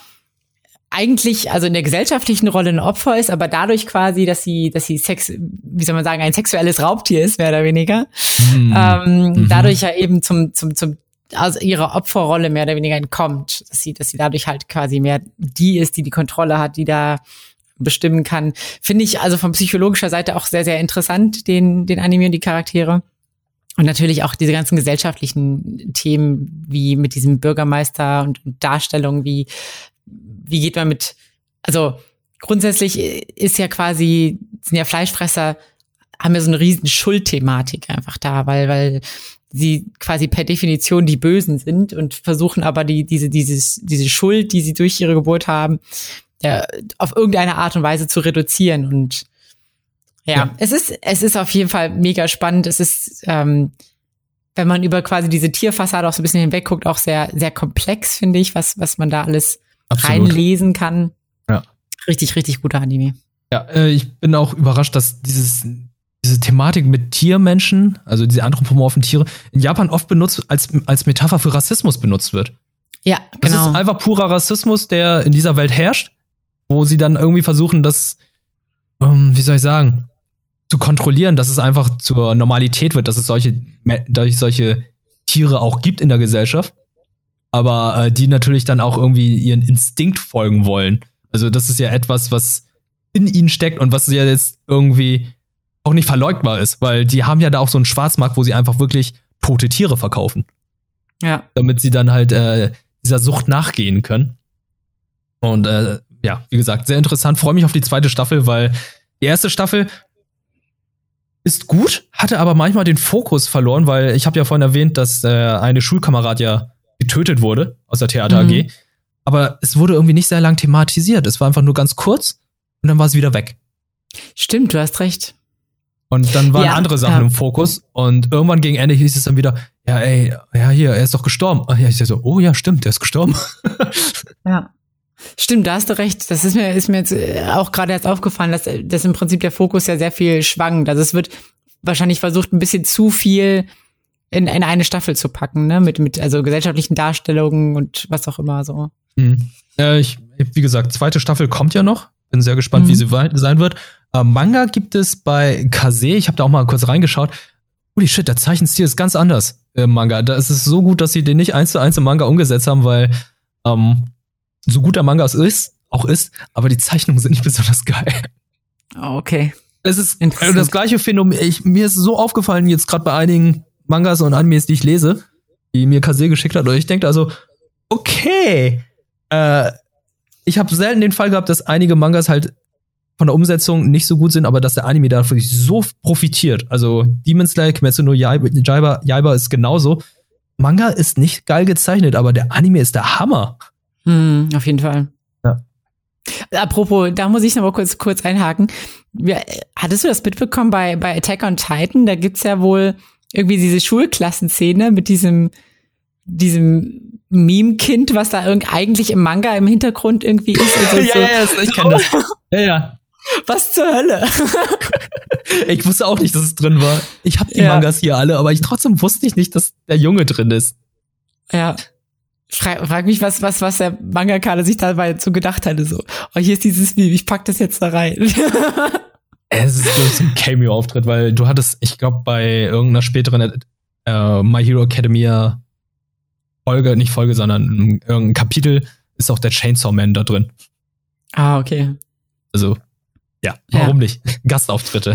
eigentlich also in der gesellschaftlichen Rolle ein Opfer ist, aber dadurch quasi, dass sie, dass sie Sex, wie soll man sagen, ein sexuelles Raubtier ist, mehr oder weniger, mhm. ähm, mhm. dadurch ja eben zum, zum, zum aus ihrer Opferrolle mehr oder weniger entkommt, dass sie, dass sie dadurch halt quasi mehr die ist, die die Kontrolle hat, die da bestimmen kann. Finde ich also von psychologischer Seite auch sehr, sehr interessant, den, den Anime und die Charaktere. Und natürlich auch diese ganzen gesellschaftlichen Themen, wie mit diesem Bürgermeister und, Darstellung, wie, wie geht man mit, also grundsätzlich ist ja quasi, sind ja Fleischfresser, haben ja so eine riesen Schuldthematik einfach da, weil, weil sie quasi per Definition die Bösen sind und versuchen aber die, diese, dieses, diese Schuld, die sie durch ihre Geburt haben, ja, auf irgendeine Art und Weise zu reduzieren. Und ja, ja, es ist, es ist auf jeden Fall mega spannend. Es ist, ähm, wenn man über quasi diese Tierfassade auch so ein bisschen hinwegguckt, auch sehr, sehr komplex, finde ich, was, was man da alles Absolut. reinlesen kann. Ja. Richtig, richtig guter Anime. Ja, äh, ich bin auch überrascht, dass dieses, diese Thematik mit Tiermenschen, also diese anthropomorphen Tiere, in Japan oft benutzt, als, als Metapher für Rassismus benutzt wird. Ja, genau. Das ist genau. einfach purer Rassismus, der in dieser Welt herrscht wo sie dann irgendwie versuchen, das, ähm, wie soll ich sagen, zu kontrollieren, dass es einfach zur Normalität wird, dass es solche, dass es solche Tiere auch gibt in der Gesellschaft, aber äh, die natürlich dann auch irgendwie ihren Instinkt folgen wollen. Also das ist ja etwas, was in ihnen steckt und was ja jetzt irgendwie auch nicht verleugbar ist, weil die haben ja da auch so einen Schwarzmarkt, wo sie einfach wirklich tote Tiere verkaufen. Ja. Damit sie dann halt äh, dieser Sucht nachgehen können. Und äh, ja, wie gesagt, sehr interessant. Freue mich auf die zweite Staffel, weil die erste Staffel ist gut, hatte aber manchmal den Fokus verloren, weil ich habe ja vorhin erwähnt, dass äh, eine Schulkamerad ja getötet wurde aus der Theater AG. Mhm. Aber es wurde irgendwie nicht sehr lang thematisiert. Es war einfach nur ganz kurz und dann war es wieder weg. Stimmt, du hast recht. Und dann waren ja, andere Sachen ja. im Fokus und irgendwann gegen Ende hieß es dann wieder, ja, ey, ja, hier, er ist doch gestorben. Und ja, ich so, oh ja, stimmt, der ist gestorben. Ja. Stimmt, da hast du recht. Das ist mir, ist mir jetzt äh, auch gerade erst aufgefallen, dass, dass im Prinzip der Fokus ja sehr viel schwankt. Also es wird wahrscheinlich versucht, ein bisschen zu viel in, in eine Staffel zu packen, ne? Mit, mit also gesellschaftlichen Darstellungen und was auch immer so. Mhm. Äh, ich, wie gesagt, zweite Staffel kommt ja noch. Bin sehr gespannt, mhm. wie sie sein wird. Äh, Manga gibt es bei Kase. Ich habe da auch mal kurz reingeschaut. Holy shit, der Zeichenstil ist ganz anders im Manga. Da ist es so gut, dass sie den nicht eins zu eins im Manga umgesetzt haben, weil ähm, so gut der Manga es ist, auch ist, aber die Zeichnungen sind nicht besonders geil. Oh, okay. Es ist also das gleiche Phänomen. Ich, mir ist so aufgefallen, jetzt gerade bei einigen Mangas und Animes, die ich lese, die mir Kase geschickt hat, und ich denke also, okay, äh, ich habe selten den Fall gehabt, dass einige Mangas halt von der Umsetzung nicht so gut sind, aber dass der Anime dafür so profitiert. Also Demon Slayer, Kimetsu no Yaiba, Yaiba ist genauso. Manga ist nicht geil gezeichnet, aber der Anime ist der Hammer. Hm, auf jeden Fall. Ja. Apropos, da muss ich noch mal kurz, kurz einhaken. Ja, hattest du das mitbekommen bei, bei Attack on Titan? Da gibt's ja wohl irgendwie diese Schulklassenszene mit diesem, diesem Meme-Kind, was da irgendwie eigentlich im Manga im Hintergrund irgendwie ist. Ja, so. ja, ich kenne das. Ja, ja. Was zur Hölle? ich wusste auch nicht, dass es drin war. Ich habe die ja. Mangas hier alle, aber ich trotzdem wusste ich nicht, dass der Junge drin ist. Ja. Frag, frag mich, was, was, was der Mangaka sich dabei so gedacht hatte. So, oh, hier ist dieses Meme, ich pack das jetzt da rein. es ist so ein Cameo-Auftritt, weil du hattest, ich glaube, bei irgendeiner späteren äh, My Hero Academia Folge, nicht Folge, sondern irgendein Kapitel ist auch der Chainsaw Man da drin. Ah, okay. Also, ja, warum ja. nicht? Gastauftritte.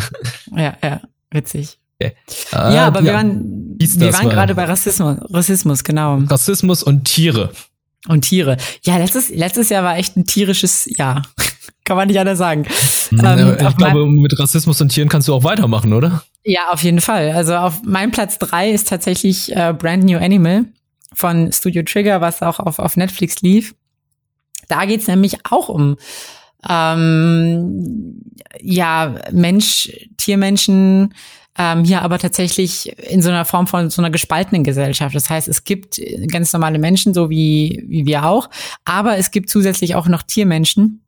Ja, ja, witzig. Okay. Äh, ja, aber ja. wir waren, wir waren gerade bei Rassismus, Rassismus, genau. Rassismus und Tiere. Und Tiere. Ja, letztes, letztes Jahr war echt ein tierisches Jahr. Kann man nicht anders sagen. Hm, ähm, ich glaube, mit Rassismus und Tieren kannst du auch weitermachen, oder? Ja, auf jeden Fall. Also auf meinem Platz drei ist tatsächlich äh, Brand New Animal. von Studio Trigger, was auch auf, auf Netflix lief. Da geht's nämlich auch um ähm, ja Mensch, Tiermenschen, ähm, hier aber tatsächlich in so einer Form von so einer gespaltenen Gesellschaft. Das heißt, es gibt ganz normale Menschen, so wie, wie wir auch, aber es gibt zusätzlich auch noch Tiermenschen.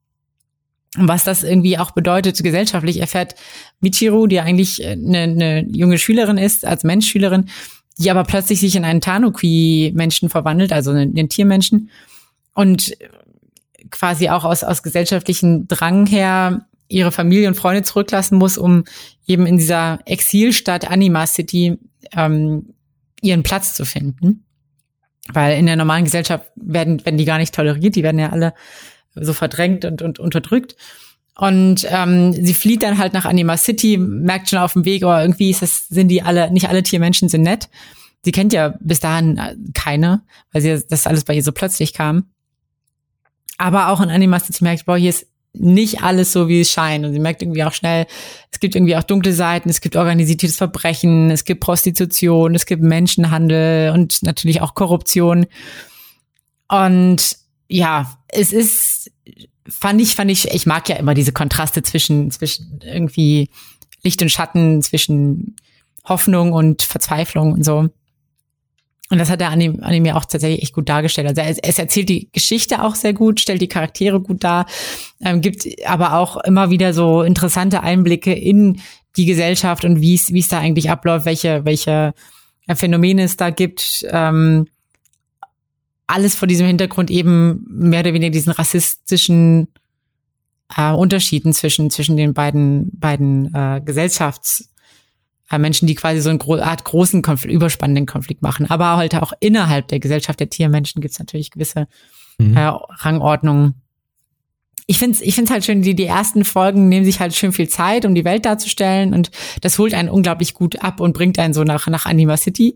Und was das irgendwie auch bedeutet gesellschaftlich, erfährt Michiru, die eigentlich eine, eine junge Schülerin ist, als Menschschülerin, die aber plötzlich sich in einen Tanuki-Menschen verwandelt, also einen, einen Tiermenschen. Und quasi auch aus, aus gesellschaftlichen Drang her ihre Familie und Freunde zurücklassen muss, um eben in dieser Exilstadt Anima City ähm, ihren Platz zu finden. Weil in der normalen Gesellschaft werden, werden die gar nicht toleriert, die werden ja alle so verdrängt und, und unterdrückt. Und ähm, sie flieht dann halt nach Anima City, merkt schon auf dem Weg, aber oh, irgendwie ist das, sind die alle, nicht alle Tiermenschen sind nett. Sie kennt ja bis dahin äh, keine, weil sie das alles bei ihr so plötzlich kam. Aber auch in Anima City merkt, boah, hier ist nicht alles so, wie es scheint. Und sie merkt irgendwie auch schnell, es gibt irgendwie auch dunkle Seiten, es gibt organisiertes Verbrechen, es gibt Prostitution, es gibt Menschenhandel und natürlich auch Korruption. Und ja, es ist, fand ich, fand ich, ich mag ja immer diese Kontraste zwischen, zwischen irgendwie Licht und Schatten, zwischen Hoffnung und Verzweiflung und so. Und das hat der Anime, Anime auch tatsächlich echt gut dargestellt. Also es, erzählt die Geschichte auch sehr gut, stellt die Charaktere gut dar, ähm, gibt aber auch immer wieder so interessante Einblicke in die Gesellschaft und wie es wie es da eigentlich abläuft, welche welche Phänomene es da gibt. Ähm, alles vor diesem Hintergrund eben mehr oder weniger diesen rassistischen äh, Unterschieden zwischen zwischen den beiden beiden äh, Gesellschafts äh, Menschen, die quasi so eine Art großen Konflikt, überspannenden Konflikt machen. Aber halt auch innerhalb der Gesellschaft der Tiermenschen gibt es natürlich gewisse mhm. äh, Rangordnungen. Ich finde es ich find's halt schön, die, die ersten Folgen nehmen sich halt schön viel Zeit, um die Welt darzustellen und das holt einen unglaublich gut ab und bringt einen so nach, nach Anima City.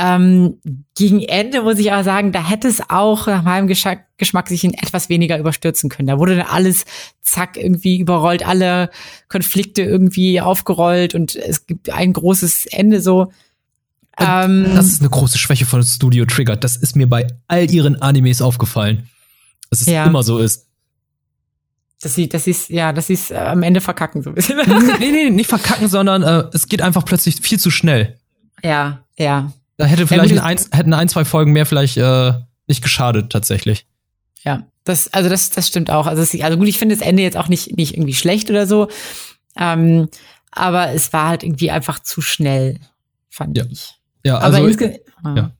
Ähm, gegen Ende muss ich aber sagen, da hätte es auch nach meinem Geschmack, Geschmack sich in etwas weniger überstürzen können. Da wurde dann alles zack irgendwie überrollt, alle Konflikte irgendwie aufgerollt und es gibt ein großes Ende so. Ähm, das ist eine große Schwäche von Studio Trigger. Das ist mir bei all ihren Animes aufgefallen. Dass es ja. immer so ist. Dass sie, dass sie ja, sie es äh, am Ende verkacken so ein bisschen. nee, nee, nicht verkacken, sondern äh, es geht einfach plötzlich viel zu schnell. Ja, ja. Da hätte vielleicht ja, ein, hätten ein, zwei Folgen mehr vielleicht äh, nicht geschadet, tatsächlich. Ja, das, also das, das stimmt auch. Also, es, also gut, ich finde das Ende jetzt auch nicht, nicht irgendwie schlecht oder so. Ähm, aber es war halt irgendwie einfach zu schnell, fand ja. ich. Ja, also, ich, ja.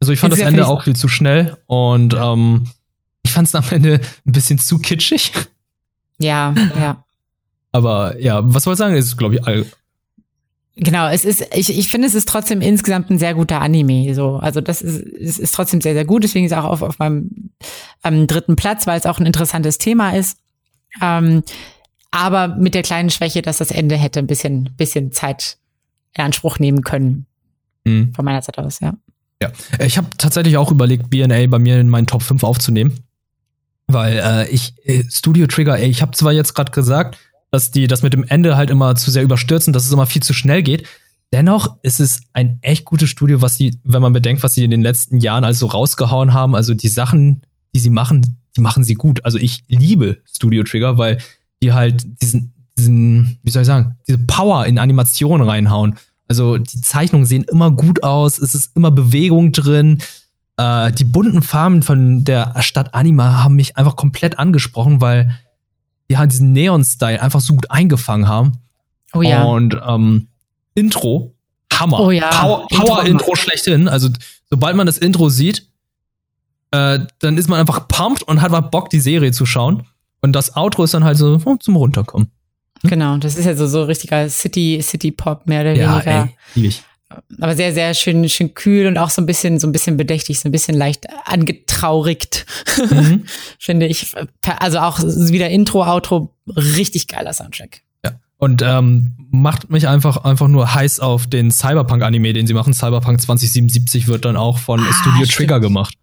also ich fand das Ende auch viel zu schnell und ähm, ich fand es am Ende ein bisschen zu kitschig. Ja, ja. Aber ja, was soll ich sagen, ist, glaube ich, all, Genau, es ist, ich, ich finde, es ist trotzdem insgesamt ein sehr guter Anime. So, also das ist, es ist trotzdem sehr, sehr gut. Deswegen ist es auch auf, auf meinem ähm, dritten Platz, weil es auch ein interessantes Thema ist. Ähm, aber mit der kleinen Schwäche, dass das Ende hätte ein bisschen, bisschen Zeit in Anspruch nehmen können. Mhm. Von meiner Seite aus, ja. Ja, ich habe tatsächlich auch überlegt, BNA bei mir in meinen Top 5 aufzunehmen. Weil äh, ich, äh, Studio Trigger, ey, ich habe zwar jetzt gerade gesagt, dass die das mit dem Ende halt immer zu sehr überstürzen, dass es immer viel zu schnell geht. Dennoch ist es ein echt gutes Studio, was sie, wenn man bedenkt, was sie in den letzten Jahren also rausgehauen haben, also die Sachen, die sie machen, die machen sie gut. Also ich liebe Studio Trigger, weil die halt diesen, diesen, wie soll ich sagen, diese Power in Animationen reinhauen. Also die Zeichnungen sehen immer gut aus, es ist immer Bewegung drin. Äh, die bunten Farben von der Stadt Anima haben mich einfach komplett angesprochen, weil die halt diesen Neon-Style einfach so gut eingefangen haben. Oh ja. Und ähm, Intro, Hammer. Oh ja. Power-Intro Power schlechthin. Also, sobald man das Intro sieht, äh, dann ist man einfach pumped und hat mal Bock, die Serie zu schauen. Und das Outro ist dann halt so oh, zum Runterkommen. Hm? Genau, das ist ja so, so richtiger City, City Pop, mehr oder ja, weniger. Ey, ich aber sehr, sehr schön, schön kühl und auch so ein bisschen, so ein bisschen bedächtig, so ein bisschen leicht angetraurigt, mhm. finde ich. Also auch wieder Intro, Outro, richtig geiler Soundtrack. Ja. Und ähm, macht mich einfach, einfach nur heiß auf den Cyberpunk-Anime, den sie machen. Cyberpunk 2077 wird dann auch von ah, Studio stimmt. Trigger gemacht.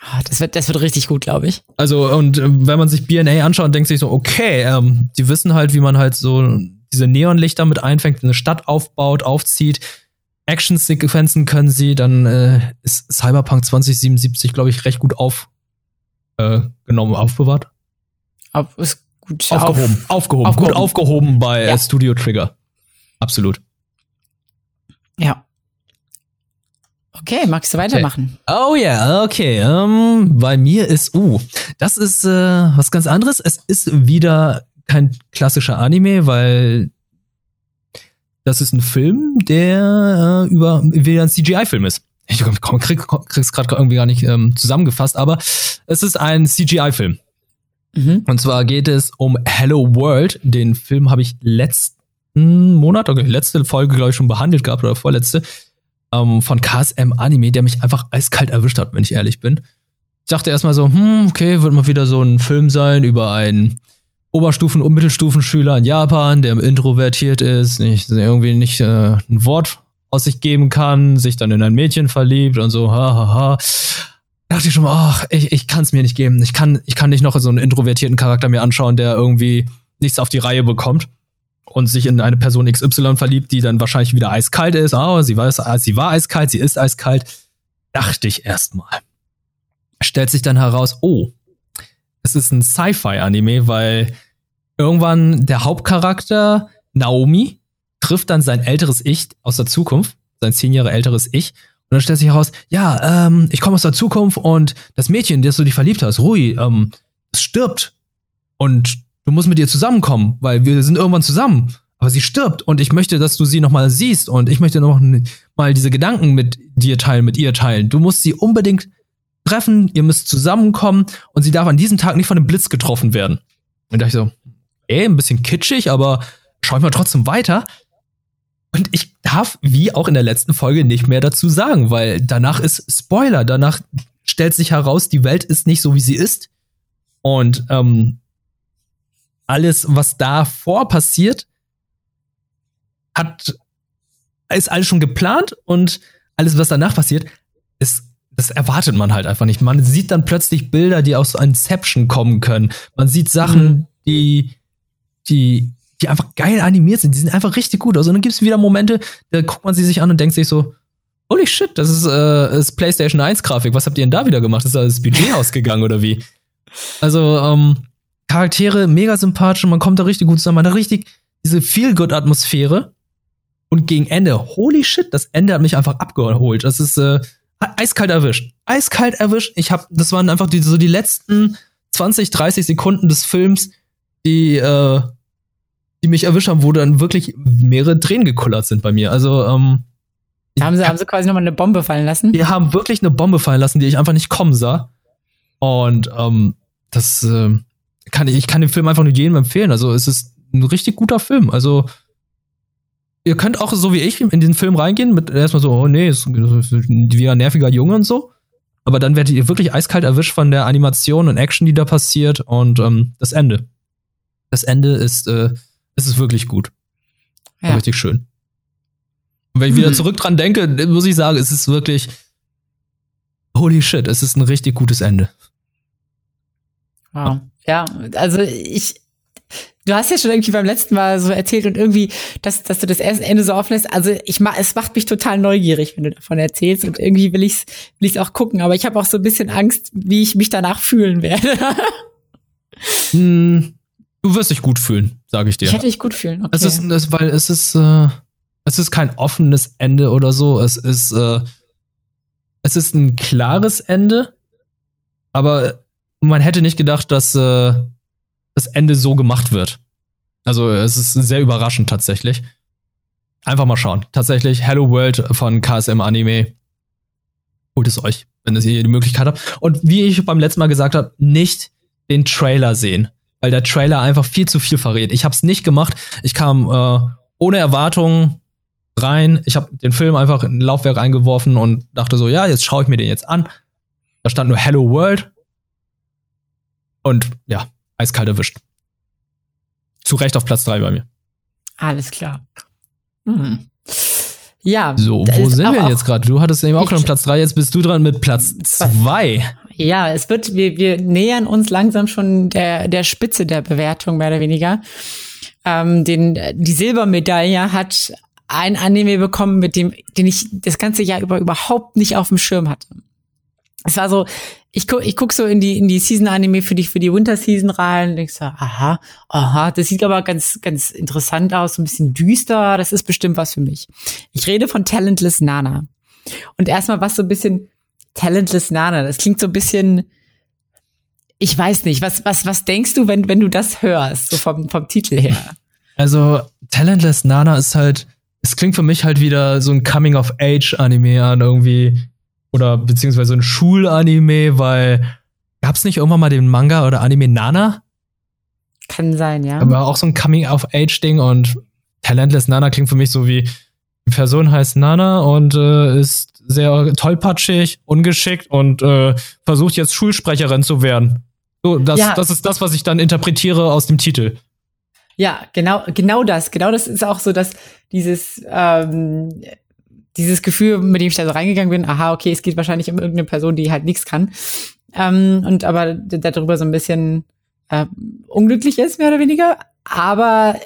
Ah, das wird, das wird richtig gut, glaube ich. Also, und äh, wenn man sich BNA anschaut, denkt sich so, okay, ähm, die wissen halt, wie man halt so diese Neonlichter mit einfängt, eine Stadt aufbaut, aufzieht Action-Sequenzen können sie, dann äh, ist Cyberpunk 2077, glaube ich, recht gut aufgenommen, äh, aufbewahrt. Auf, ist gut aufgehoben, auf, aufgehoben, aufgehoben, gut aufgehoben bei ja. Studio Trigger. Absolut. Ja. Okay, magst du weitermachen? Okay. Oh ja, yeah, okay. Um, ähm, bei mir ist, uh, das ist äh, was ganz anderes. Es ist wieder kein klassischer Anime, weil das ist ein Film, der äh, über wieder ein CGI-Film ist. Ich komm, krieg, krieg's gerade irgendwie gar nicht ähm, zusammengefasst, aber es ist ein CGI-Film. Mhm. Und zwar geht es um Hello World. Den Film habe ich letzten Monat, okay, letzte Folge, glaube ich, schon behandelt gehabt oder vorletzte ähm, von KSM Anime, der mich einfach eiskalt erwischt hat, wenn ich ehrlich bin. Ich dachte erstmal so, hm, okay, wird mal wieder so ein Film sein über einen Oberstufen- und Mittelstufenschüler in Japan, der introvertiert ist, nicht, irgendwie nicht äh, ein Wort aus sich geben kann, sich dann in ein Mädchen verliebt und so, ha, ha, ha. Da dachte ich schon mal, ach, ich, ich kann es mir nicht geben. Ich kann, ich kann nicht noch so einen introvertierten Charakter mir anschauen, der irgendwie nichts auf die Reihe bekommt und sich in eine Person XY verliebt, die dann wahrscheinlich wieder eiskalt ist. Oh, sie war, sie war eiskalt, sie ist eiskalt. Dachte ich erstmal. Stellt sich dann heraus, oh, es ist ein Sci-Fi-Anime, weil irgendwann der Hauptcharakter Naomi trifft dann sein älteres Ich aus der Zukunft, sein zehn Jahre älteres Ich. Und dann stellt sich heraus, ja, ähm, ich komme aus der Zukunft und das Mädchen, das du dich verliebt hast, Rui, ähm, stirbt. Und du musst mit ihr zusammenkommen, weil wir sind irgendwann zusammen. Aber sie stirbt und ich möchte, dass du sie nochmal siehst und ich möchte noch mal diese Gedanken mit dir teilen, mit ihr teilen. Du musst sie unbedingt treffen, ihr müsst zusammenkommen und sie darf an diesem Tag nicht von einem Blitz getroffen werden. Und da ich so, eh, ein bisschen kitschig, aber schau ich mal trotzdem weiter. Und ich darf, wie auch in der letzten Folge, nicht mehr dazu sagen, weil danach ist Spoiler. Danach stellt sich heraus, die Welt ist nicht so, wie sie ist. Und ähm, alles, was davor passiert, hat ist alles schon geplant und alles, was danach passiert, ist das erwartet man halt einfach nicht. Man sieht dann plötzlich Bilder, die aus Inception kommen können. Man sieht Sachen, mhm. die, die, die einfach geil animiert sind. Die sind einfach richtig gut. Also dann gibt es wieder Momente, da guckt man sie sich an und denkt sich so, holy shit, das ist, äh, ist PlayStation 1 Grafik. Was habt ihr denn da wieder gemacht? Ist da das Budget ausgegangen oder wie? Also, ähm, Charaktere mega sympathisch und man kommt da richtig gut zusammen. Man hat richtig diese Feel-Good-Atmosphäre. Und gegen Ende, holy shit, das Ende hat mich einfach abgeholt. Das ist, äh, eiskalt erwischt. Eiskalt erwischt. Ich hab, das waren einfach die, so die letzten 20, 30 Sekunden des Films, die, äh, die mich erwischt haben, wo dann wirklich mehrere Tränen gekullert sind bei mir. Also, ähm, haben sie, haben sie quasi nochmal eine Bombe fallen lassen? Die haben wirklich eine Bombe fallen lassen, die ich einfach nicht kommen sah. Und ähm, das äh, kann ich, ich kann den Film einfach nur jedem empfehlen. Also es ist ein richtig guter Film. Also ihr könnt auch so wie ich in den Film reingehen mit erstmal so, oh nee, ist, ist wieder ein nerviger Junge und so. Aber dann werdet ihr wirklich eiskalt erwischt von der Animation und Action, die da passiert und ähm, das Ende. Das Ende ist, äh, ist es wirklich gut. Ja. Richtig schön. Und wenn ich wieder zurück dran denke, muss ich sagen, es ist wirklich holy shit, es ist ein richtig gutes Ende. Wow. Ja, also ich, Du hast ja schon irgendwie beim letzten Mal so erzählt und irgendwie, dass, dass du das erste Ende so offen lässt. Also ich mach, es macht mich total neugierig, wenn du davon erzählst und irgendwie will ich's, will ich's auch gucken. Aber ich habe auch so ein bisschen Angst, wie ich mich danach fühlen werde. hm, du wirst dich gut fühlen, sage ich dir. Ich hätte dich gut fühlen. Okay. Es ist, es, weil es ist, äh, es ist kein offenes Ende oder so. Es ist, äh, es ist ein klares Ende, aber man hätte nicht gedacht, dass äh, das Ende so gemacht wird. Also es ist sehr überraschend tatsächlich. Einfach mal schauen. Tatsächlich Hello World von KSM Anime. Holt es euch, wenn ihr die Möglichkeit habt. Und wie ich beim letzten Mal gesagt habe, nicht den Trailer sehen, weil der Trailer einfach viel zu viel verrät. Ich habe es nicht gemacht. Ich kam äh, ohne Erwartungen rein. Ich habe den Film einfach in ein Laufwerk eingeworfen und dachte so, ja, jetzt schaue ich mir den jetzt an. Da stand nur Hello World. Und ja, eiskalt erwischt. Zu Recht auf Platz 3 bei mir. Alles klar. Hm. Ja. So, wo sind wir jetzt gerade? Du hattest eben auch schon Platz 3, jetzt bist du dran mit Platz 2. Ja, es wird, wir, wir nähern uns langsam schon der, der Spitze der Bewertung, mehr oder weniger. Ähm, den, die Silbermedaille hat ein Anime bekommen, mit dem, den ich das ganze Jahr über überhaupt nicht auf dem Schirm hatte. Es war so, ich guck, ich guck so in die, in die Season-Anime für die, für die Winter-Season rein und denk so, aha, aha, das sieht aber ganz, ganz interessant aus, so ein bisschen düster, das ist bestimmt was für mich. Ich rede von Talentless Nana. Und erstmal was so ein bisschen Talentless Nana, das klingt so ein bisschen, ich weiß nicht, was, was, was denkst du, wenn, wenn du das hörst, so vom, vom Titel her? Also, Talentless Nana ist halt, es klingt für mich halt wieder so ein Coming-of-Age-Anime an, irgendwie oder beziehungsweise ein Schulanime, weil gab's nicht irgendwann mal den Manga oder Anime Nana? Kann sein, ja. Aber auch so ein Coming-of-Age-Ding und Talentless Nana klingt für mich so wie, die Person heißt Nana und äh, ist sehr tollpatschig, ungeschickt und äh, versucht jetzt Schulsprecherin zu werden. So, das, ja. das ist das, was ich dann interpretiere aus dem Titel. Ja, genau, genau das. Genau das ist auch so, dass dieses ähm, dieses Gefühl, mit dem ich da so reingegangen bin, aha, okay, es geht wahrscheinlich um irgendeine Person, die halt nichts kann. Ähm, und aber darüber so ein bisschen äh, unglücklich ist, mehr oder weniger. Aber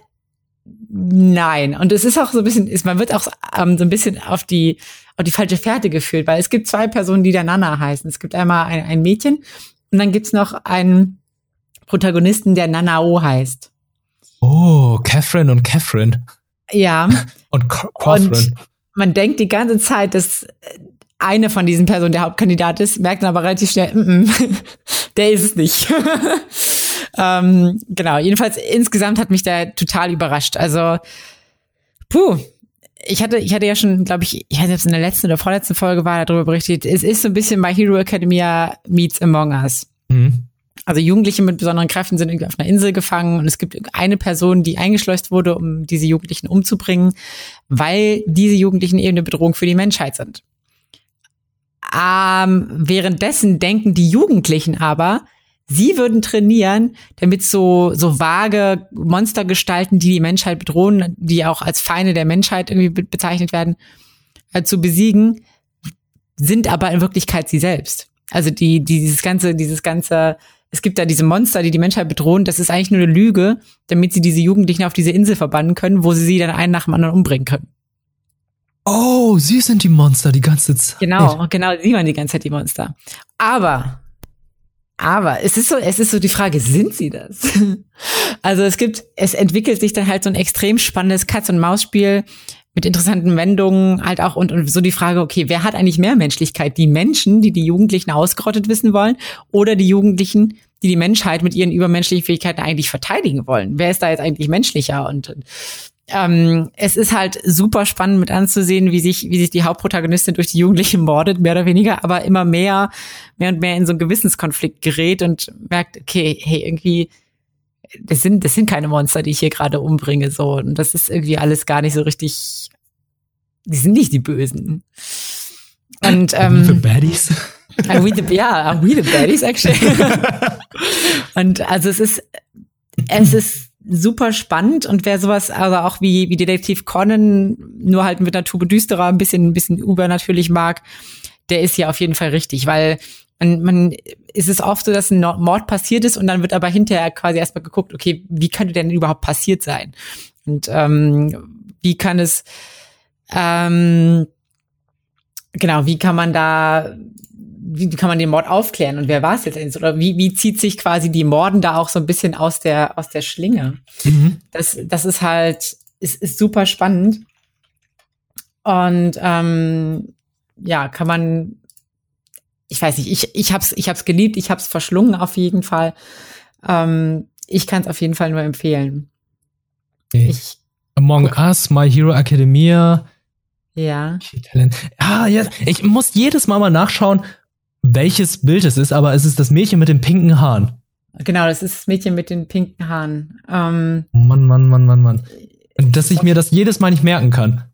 nein. Und es ist auch so ein bisschen, ist, man wird auch ähm, so ein bisschen auf die, auf die falsche Fährte geführt, weil es gibt zwei Personen, die der Nana heißen. Es gibt einmal ein, ein Mädchen und dann gibt's noch einen Protagonisten, der Nanao heißt. Oh, Catherine und Catherine. Ja. und Catherine man denkt die ganze Zeit, dass eine von diesen Personen der Hauptkandidat ist, merkt dann aber relativ schnell, mm -mm, der ist es nicht. ähm, genau, jedenfalls insgesamt hat mich der total überrascht. Also, puh, ich hatte, ich hatte ja schon, glaube ich, ich ob es in der letzten oder vorletzten Folge war, darüber berichtet, es ist so ein bisschen My Hero Academia meets Among Us. Mhm. Also Jugendliche mit besonderen Kräften sind irgendwie auf einer Insel gefangen und es gibt eine Person, die eingeschleust wurde, um diese Jugendlichen umzubringen, weil diese Jugendlichen eben eine Bedrohung für die Menschheit sind. Ähm, währenddessen denken die Jugendlichen aber, sie würden trainieren, damit so, so vage Monstergestalten, die die Menschheit bedrohen, die auch als Feinde der Menschheit irgendwie bezeichnet werden, äh, zu besiegen, sind aber in Wirklichkeit sie selbst. Also die, dieses ganze, dieses ganze es gibt da diese Monster, die die Menschheit bedrohen. Das ist eigentlich nur eine Lüge, damit sie diese Jugendlichen auf diese Insel verbannen können, wo sie sie dann einen nach dem anderen umbringen können. Oh, sie sind die Monster die ganze Zeit. Genau, genau, sie waren die ganze Zeit die Monster. Aber, aber es ist so, es ist so die Frage, sind sie das? also es gibt, es entwickelt sich dann halt so ein extrem spannendes Katz-und-Maus-Spiel, mit interessanten Wendungen halt auch und, und so die Frage, okay, wer hat eigentlich mehr Menschlichkeit? Die Menschen, die die Jugendlichen ausgerottet wissen wollen oder die Jugendlichen, die die Menschheit mit ihren übermenschlichen Fähigkeiten eigentlich verteidigen wollen? Wer ist da jetzt eigentlich menschlicher? Und ähm, es ist halt super spannend mit anzusehen, wie sich, wie sich die Hauptprotagonistin durch die Jugendlichen mordet, mehr oder weniger, aber immer mehr, mehr und mehr in so einen Gewissenskonflikt gerät und merkt, okay, hey, irgendwie das sind, das sind keine Monster, die ich hier gerade umbringe, so. Und das ist irgendwie alles gar nicht so richtig, die sind nicht die Bösen. Und, ähm. The Baddies? Are we the, ja, are we the Baddies, actually? und also es ist, es ist super spannend und wer sowas, also auch wie, wie Detektiv Conan, nur halt mit Natur düsterer, ein bisschen, ein bisschen übernatürlich mag, der ist ja auf jeden Fall richtig, weil man, man ist es oft so, dass ein Mord passiert ist und dann wird aber hinterher quasi erstmal geguckt, okay, wie könnte denn überhaupt passiert sein? Und ähm, wie kann es, ähm, genau, wie kann man da, wie kann man den Mord aufklären und wer war es jetzt Oder wie, wie zieht sich quasi die Morden da auch so ein bisschen aus der, aus der Schlinge? Mhm. Das, das ist halt, ist, ist super spannend. Und ähm, ja, kann man ich weiß nicht, ich, ich hab's, ich hab's geliebt, ich hab's verschlungen auf jeden Fall. Ähm, ich kann es auf jeden Fall nur empfehlen. Okay. Ich, Among guck. Us, My Hero Academia. Ja. Ah, ja. Ich muss jedes Mal mal nachschauen, welches Bild es ist, aber es ist das Mädchen mit den pinken Haaren. Genau, das ist das Mädchen mit den pinken Haaren. Ähm, Mann, Mann, Mann, Mann, Mann. Dass ich mir das jedes Mal nicht merken kann.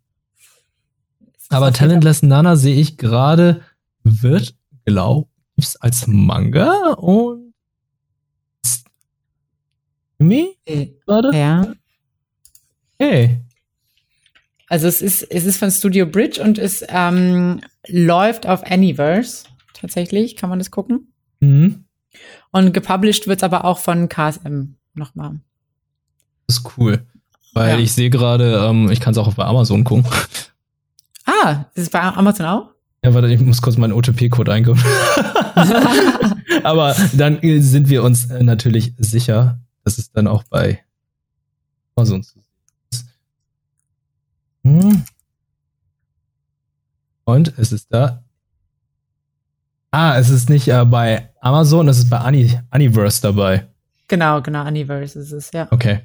Aber Talentless Nana sehe ich gerade, wird glaube ich, als Manga und Me? Warte. Ja. Hey. Also es ist, es ist von Studio Bridge und es ähm, läuft auf Anyverse. Tatsächlich, kann man das gucken. Mhm. Und gepublished wird es aber auch von KSM nochmal. Das ist cool. Weil ja. ich sehe gerade, ähm, ich kann es auch bei Amazon gucken. Ah, ist es bei Amazon auch? Ja, warte, ich muss kurz meinen OTP-Code eingeben. Aber dann sind wir uns äh, natürlich sicher, dass es dann auch bei Amazon zu ist. Und es ist da. Ah, es ist nicht äh, bei Amazon, es ist bei Ani Aniverse dabei. Genau, genau, Aniverse ist es, ja. Okay.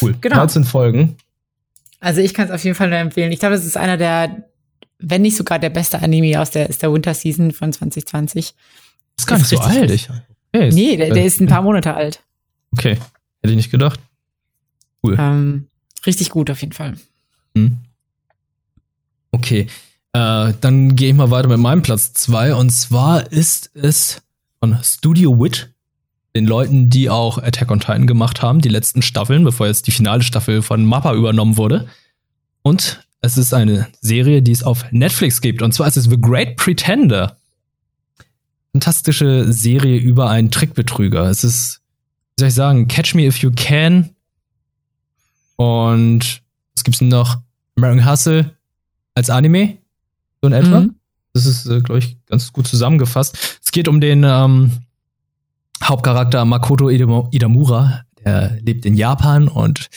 Cool. Genau. 13 Folgen. Also ich kann es auf jeden Fall nur empfehlen. Ich glaube, das ist einer der, wenn nicht sogar der beste Anime aus der, ist der Winter Season von 2020. Das ist gar nicht so alt. Ich, okay, nee, der, der, ist ein paar Monate alt. Okay, hätte ich nicht gedacht. Cool. Ähm, richtig gut auf jeden Fall. Hm. Okay, äh, dann gehe ich mal weiter mit meinem Platz zwei und zwar ist es von Studio Wit, den Leuten, die auch Attack on Titan gemacht haben, die letzten Staffeln, bevor jetzt die finale Staffel von Mappa übernommen wurde. Und es ist eine Serie, die es auf Netflix gibt. Und zwar ist es The Great Pretender. Fantastische Serie über einen Trickbetrüger. Es ist, wie soll ich sagen, Catch Me If You Can. Und es gibt noch American Hustle als Anime. So in etwa. Mhm. Das ist, äh, glaube ich, ganz gut zusammengefasst. Es geht um den ähm, Hauptcharakter Makoto Idamura. Der lebt in Japan und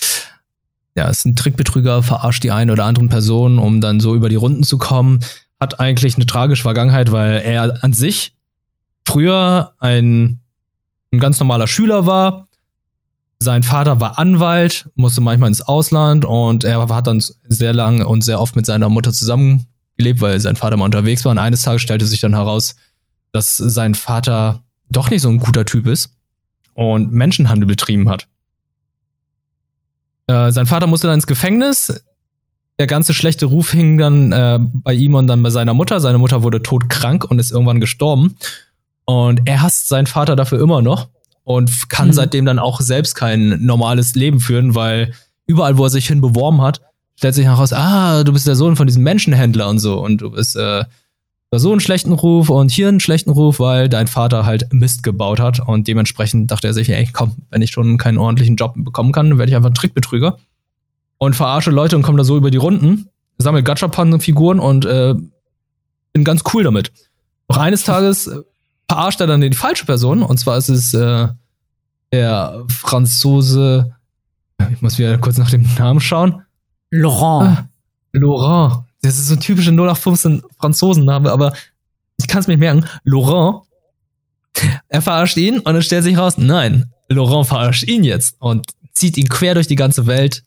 ja, ist ein Trickbetrüger, verarscht die eine oder anderen Person, um dann so über die Runden zu kommen. Hat eigentlich eine tragische Vergangenheit, weil er an sich früher ein, ein ganz normaler Schüler war. Sein Vater war Anwalt, musste manchmal ins Ausland und er hat dann sehr lang und sehr oft mit seiner Mutter zusammengelebt, weil sein Vater mal unterwegs war. Und eines Tages stellte sich dann heraus, dass sein Vater doch nicht so ein guter Typ ist und Menschenhandel betrieben hat. Äh, sein Vater musste dann ins Gefängnis. Der ganze schlechte Ruf hing dann äh, bei ihm und dann bei seiner Mutter. Seine Mutter wurde todkrank und ist irgendwann gestorben. Und er hasst seinen Vater dafür immer noch und kann mhm. seitdem dann auch selbst kein normales Leben führen, weil überall, wo er sich hin beworben hat, stellt sich heraus, ah, du bist der Sohn von diesem Menschenhändler und so und du bist äh, so einen schlechten Ruf und hier einen schlechten Ruf, weil dein Vater halt Mist gebaut hat und dementsprechend dachte er sich, ey, komm, wenn ich schon keinen ordentlichen Job bekommen kann, dann werde ich einfach ein Trickbetrüger und verarsche Leute und komme da so über die Runden, sammle Gachapan-Figuren und äh, bin ganz cool damit. Doch eines Tages äh, verarscht er dann die falsche Person und zwar ist es äh, der Franzose, ich muss wieder kurz nach dem Namen schauen. Laurent. Ah, Laurent. Das ist so ein typischer 0815 Franzosenname, aber ich kann es mir merken. Laurent, er verarscht ihn und dann stellt sich raus, nein, Laurent verarscht ihn jetzt und zieht ihn quer durch die ganze Welt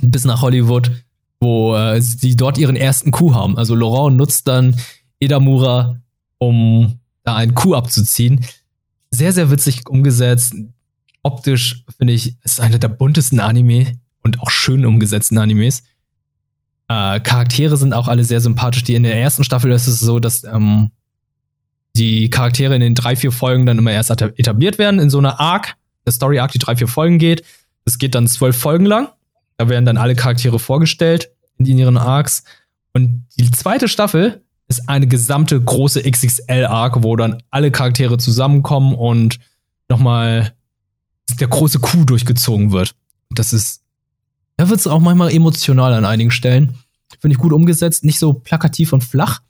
bis nach Hollywood, wo äh, sie dort ihren ersten Coup haben. Also Laurent nutzt dann Edamura, um da einen Coup abzuziehen. Sehr, sehr witzig umgesetzt. Optisch finde ich, ist einer der buntesten Anime und auch schön umgesetzten Animes. Äh, Charaktere sind auch alle sehr sympathisch. Die in der ersten Staffel ist es so, dass ähm, die Charaktere in den drei, vier Folgen dann immer erst etabliert werden in so einer Arc, eine Story Arc, die drei, vier Folgen geht. Das geht dann zwölf Folgen lang. Da werden dann alle Charaktere vorgestellt in ihren Arcs. Und die zweite Staffel ist eine gesamte große XXL-Arc, wo dann alle Charaktere zusammenkommen und nochmal der große Coup durchgezogen wird. Das ist da wird es auch manchmal emotional an einigen Stellen. Finde ich gut umgesetzt, nicht so plakativ und flach.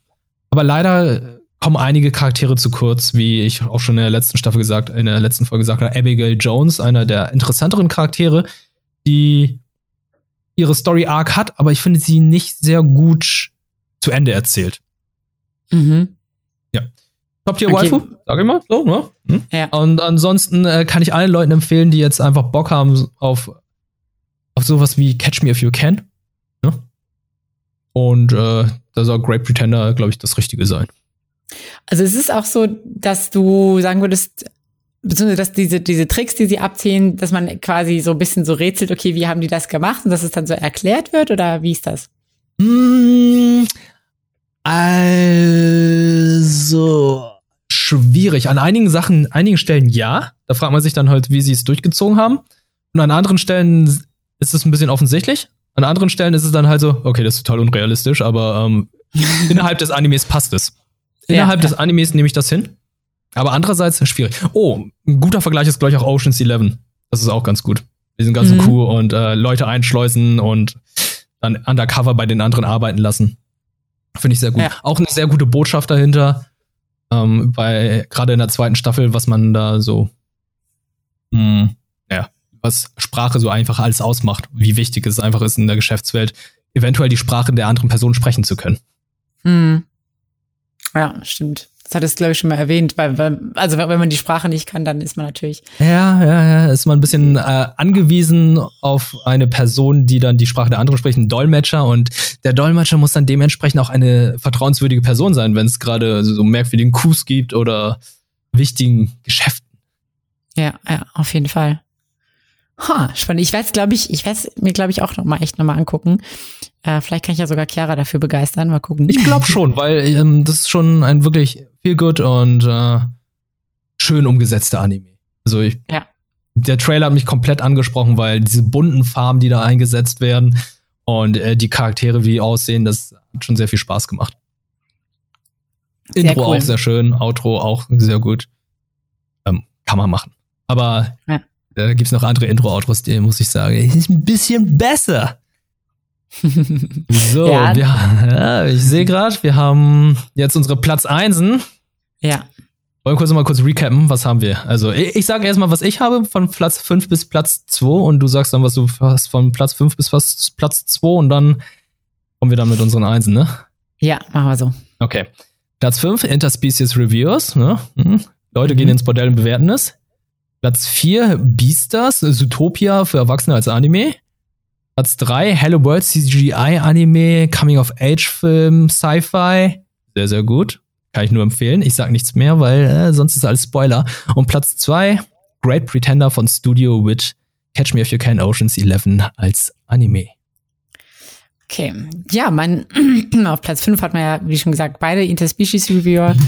Aber leider kommen einige Charaktere zu kurz, wie ich auch schon in der letzten Staffel gesagt, in der letzten Folge gesagt habe, Abigail Jones, einer der interessanteren Charaktere, die ihre Story Arc hat, aber ich finde sie nicht sehr gut zu Ende erzählt. Mhm. Ja. Top Tier okay. Waifu, sag ich mal, so, ne? Hm? Ja. Und ansonsten äh, kann ich allen Leuten empfehlen, die jetzt einfach Bock haben auf auf sowas wie Catch Me If You Can. Ne? Und äh, da soll Great Pretender, glaube ich, das Richtige sein. Also es ist auch so, dass du sagen würdest, beziehungsweise dass diese, diese Tricks, die sie abziehen, dass man quasi so ein bisschen so rätselt, okay, wie haben die das gemacht und dass es dann so erklärt wird oder wie ist das? Mm, also schwierig. An einigen Sachen, einigen Stellen ja. Da fragt man sich dann halt, wie sie es durchgezogen haben. Und an anderen Stellen ist es ein bisschen offensichtlich. An anderen Stellen ist es dann halt so, okay, das ist total unrealistisch, aber ähm, innerhalb des Animes passt es. Innerhalb ja, des Animes nehme ich das hin. Aber andererseits schwierig. Oh, ein guter Vergleich ist gleich auch Ocean's Eleven. Das ist auch ganz gut. diesen ganzen mhm. Coup und äh, Leute einschleusen und dann undercover bei den anderen arbeiten lassen. Finde ich sehr gut. Ja. Auch eine sehr gute Botschaft dahinter. Ähm, bei gerade in der zweiten Staffel, was man da so, mh, hm, ja, was Sprache so einfach alles ausmacht, wie wichtig es einfach ist in der Geschäftswelt, eventuell die Sprache der anderen Person sprechen zu können. Hm. Ja, stimmt. Das hat es, glaube ich, schon mal erwähnt, weil, weil, also wenn man die Sprache nicht kann, dann ist man natürlich. Ja, ja, ja, ist man ein bisschen äh, angewiesen auf eine Person, die dann die Sprache der anderen spricht, ein Dolmetscher. Und der Dolmetscher muss dann dementsprechend auch eine vertrauenswürdige Person sein, wenn es gerade so merkwürdigen Coups gibt oder wichtigen Geschäften. Ja, ja, auf jeden Fall. Ha, spannend. Ich werde glaube ich, ich werde mir, glaube ich, auch noch mal echt noch mal angucken. Äh, vielleicht kann ich ja sogar Chiara dafür begeistern. Mal gucken. Ich glaube schon, weil ähm, das ist schon ein wirklich viel gut und äh, schön umgesetzter Anime. Also ich, ja. der Trailer hat mich komplett angesprochen, weil diese bunten Farben, die da eingesetzt werden und äh, die Charaktere, wie die aussehen, das hat schon sehr viel Spaß gemacht. Sehr Intro cool. auch sehr schön, Outro auch sehr gut. Ähm, kann man machen. Aber ja. Da gibt's noch andere Intro-Outros, die muss ich sagen, ist ein bisschen besser. so, ja. Wir, ja, ich sehe gerade, wir haben jetzt unsere Platz Einsen. Ja. Wollen wir kurz mal kurz recappen, was haben wir? Also, ich, ich sage erstmal, was ich habe von Platz 5 bis Platz 2 und du sagst dann, was du hast von Platz 5 bis Platz 2 und dann kommen wir dann mit unseren Einsen, ne? Ja, machen wir so. Okay. Platz 5, Interspecies Reviews, ne? Mhm. Leute mhm. gehen ins Bordell und bewerten es. Platz 4 Beastars, Zootopia für Erwachsene als Anime. Platz 3 Hello World CGI Anime, Coming of Age Film, Sci-Fi. Sehr, sehr gut. Kann ich nur empfehlen. Ich sag nichts mehr, weil äh, sonst ist alles Spoiler. Und Platz 2 Great Pretender von Studio Witch, Catch Me If You Can Oceans 11 als Anime. Okay, ja, mein auf Platz 5 hat man ja, wie schon gesagt, beide Interspecies Reviewer.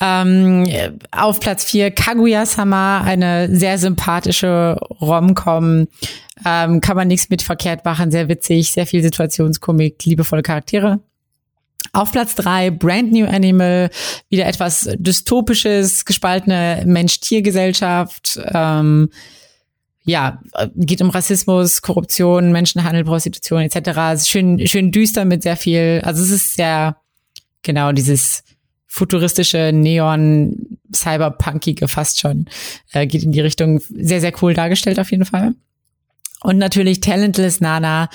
Ähm, auf Platz 4 Kaguya-sama, eine sehr sympathische Rom-Com. Ähm, kann man nichts mit verkehrt machen, sehr witzig, sehr viel Situationskomik, liebevolle Charaktere. Auf Platz 3 Brand New Animal, wieder etwas dystopisches, gespaltene Mensch-Tier-Gesellschaft. Ähm, ja, geht um Rassismus, Korruption, Menschenhandel, Prostitution etc. Schön, schön düster mit sehr viel. Also es ist sehr genau dieses futuristische, neon, cyberpunkige fast schon. Äh, geht in die Richtung sehr, sehr cool dargestellt auf jeden Fall. Und natürlich Talentless Nana,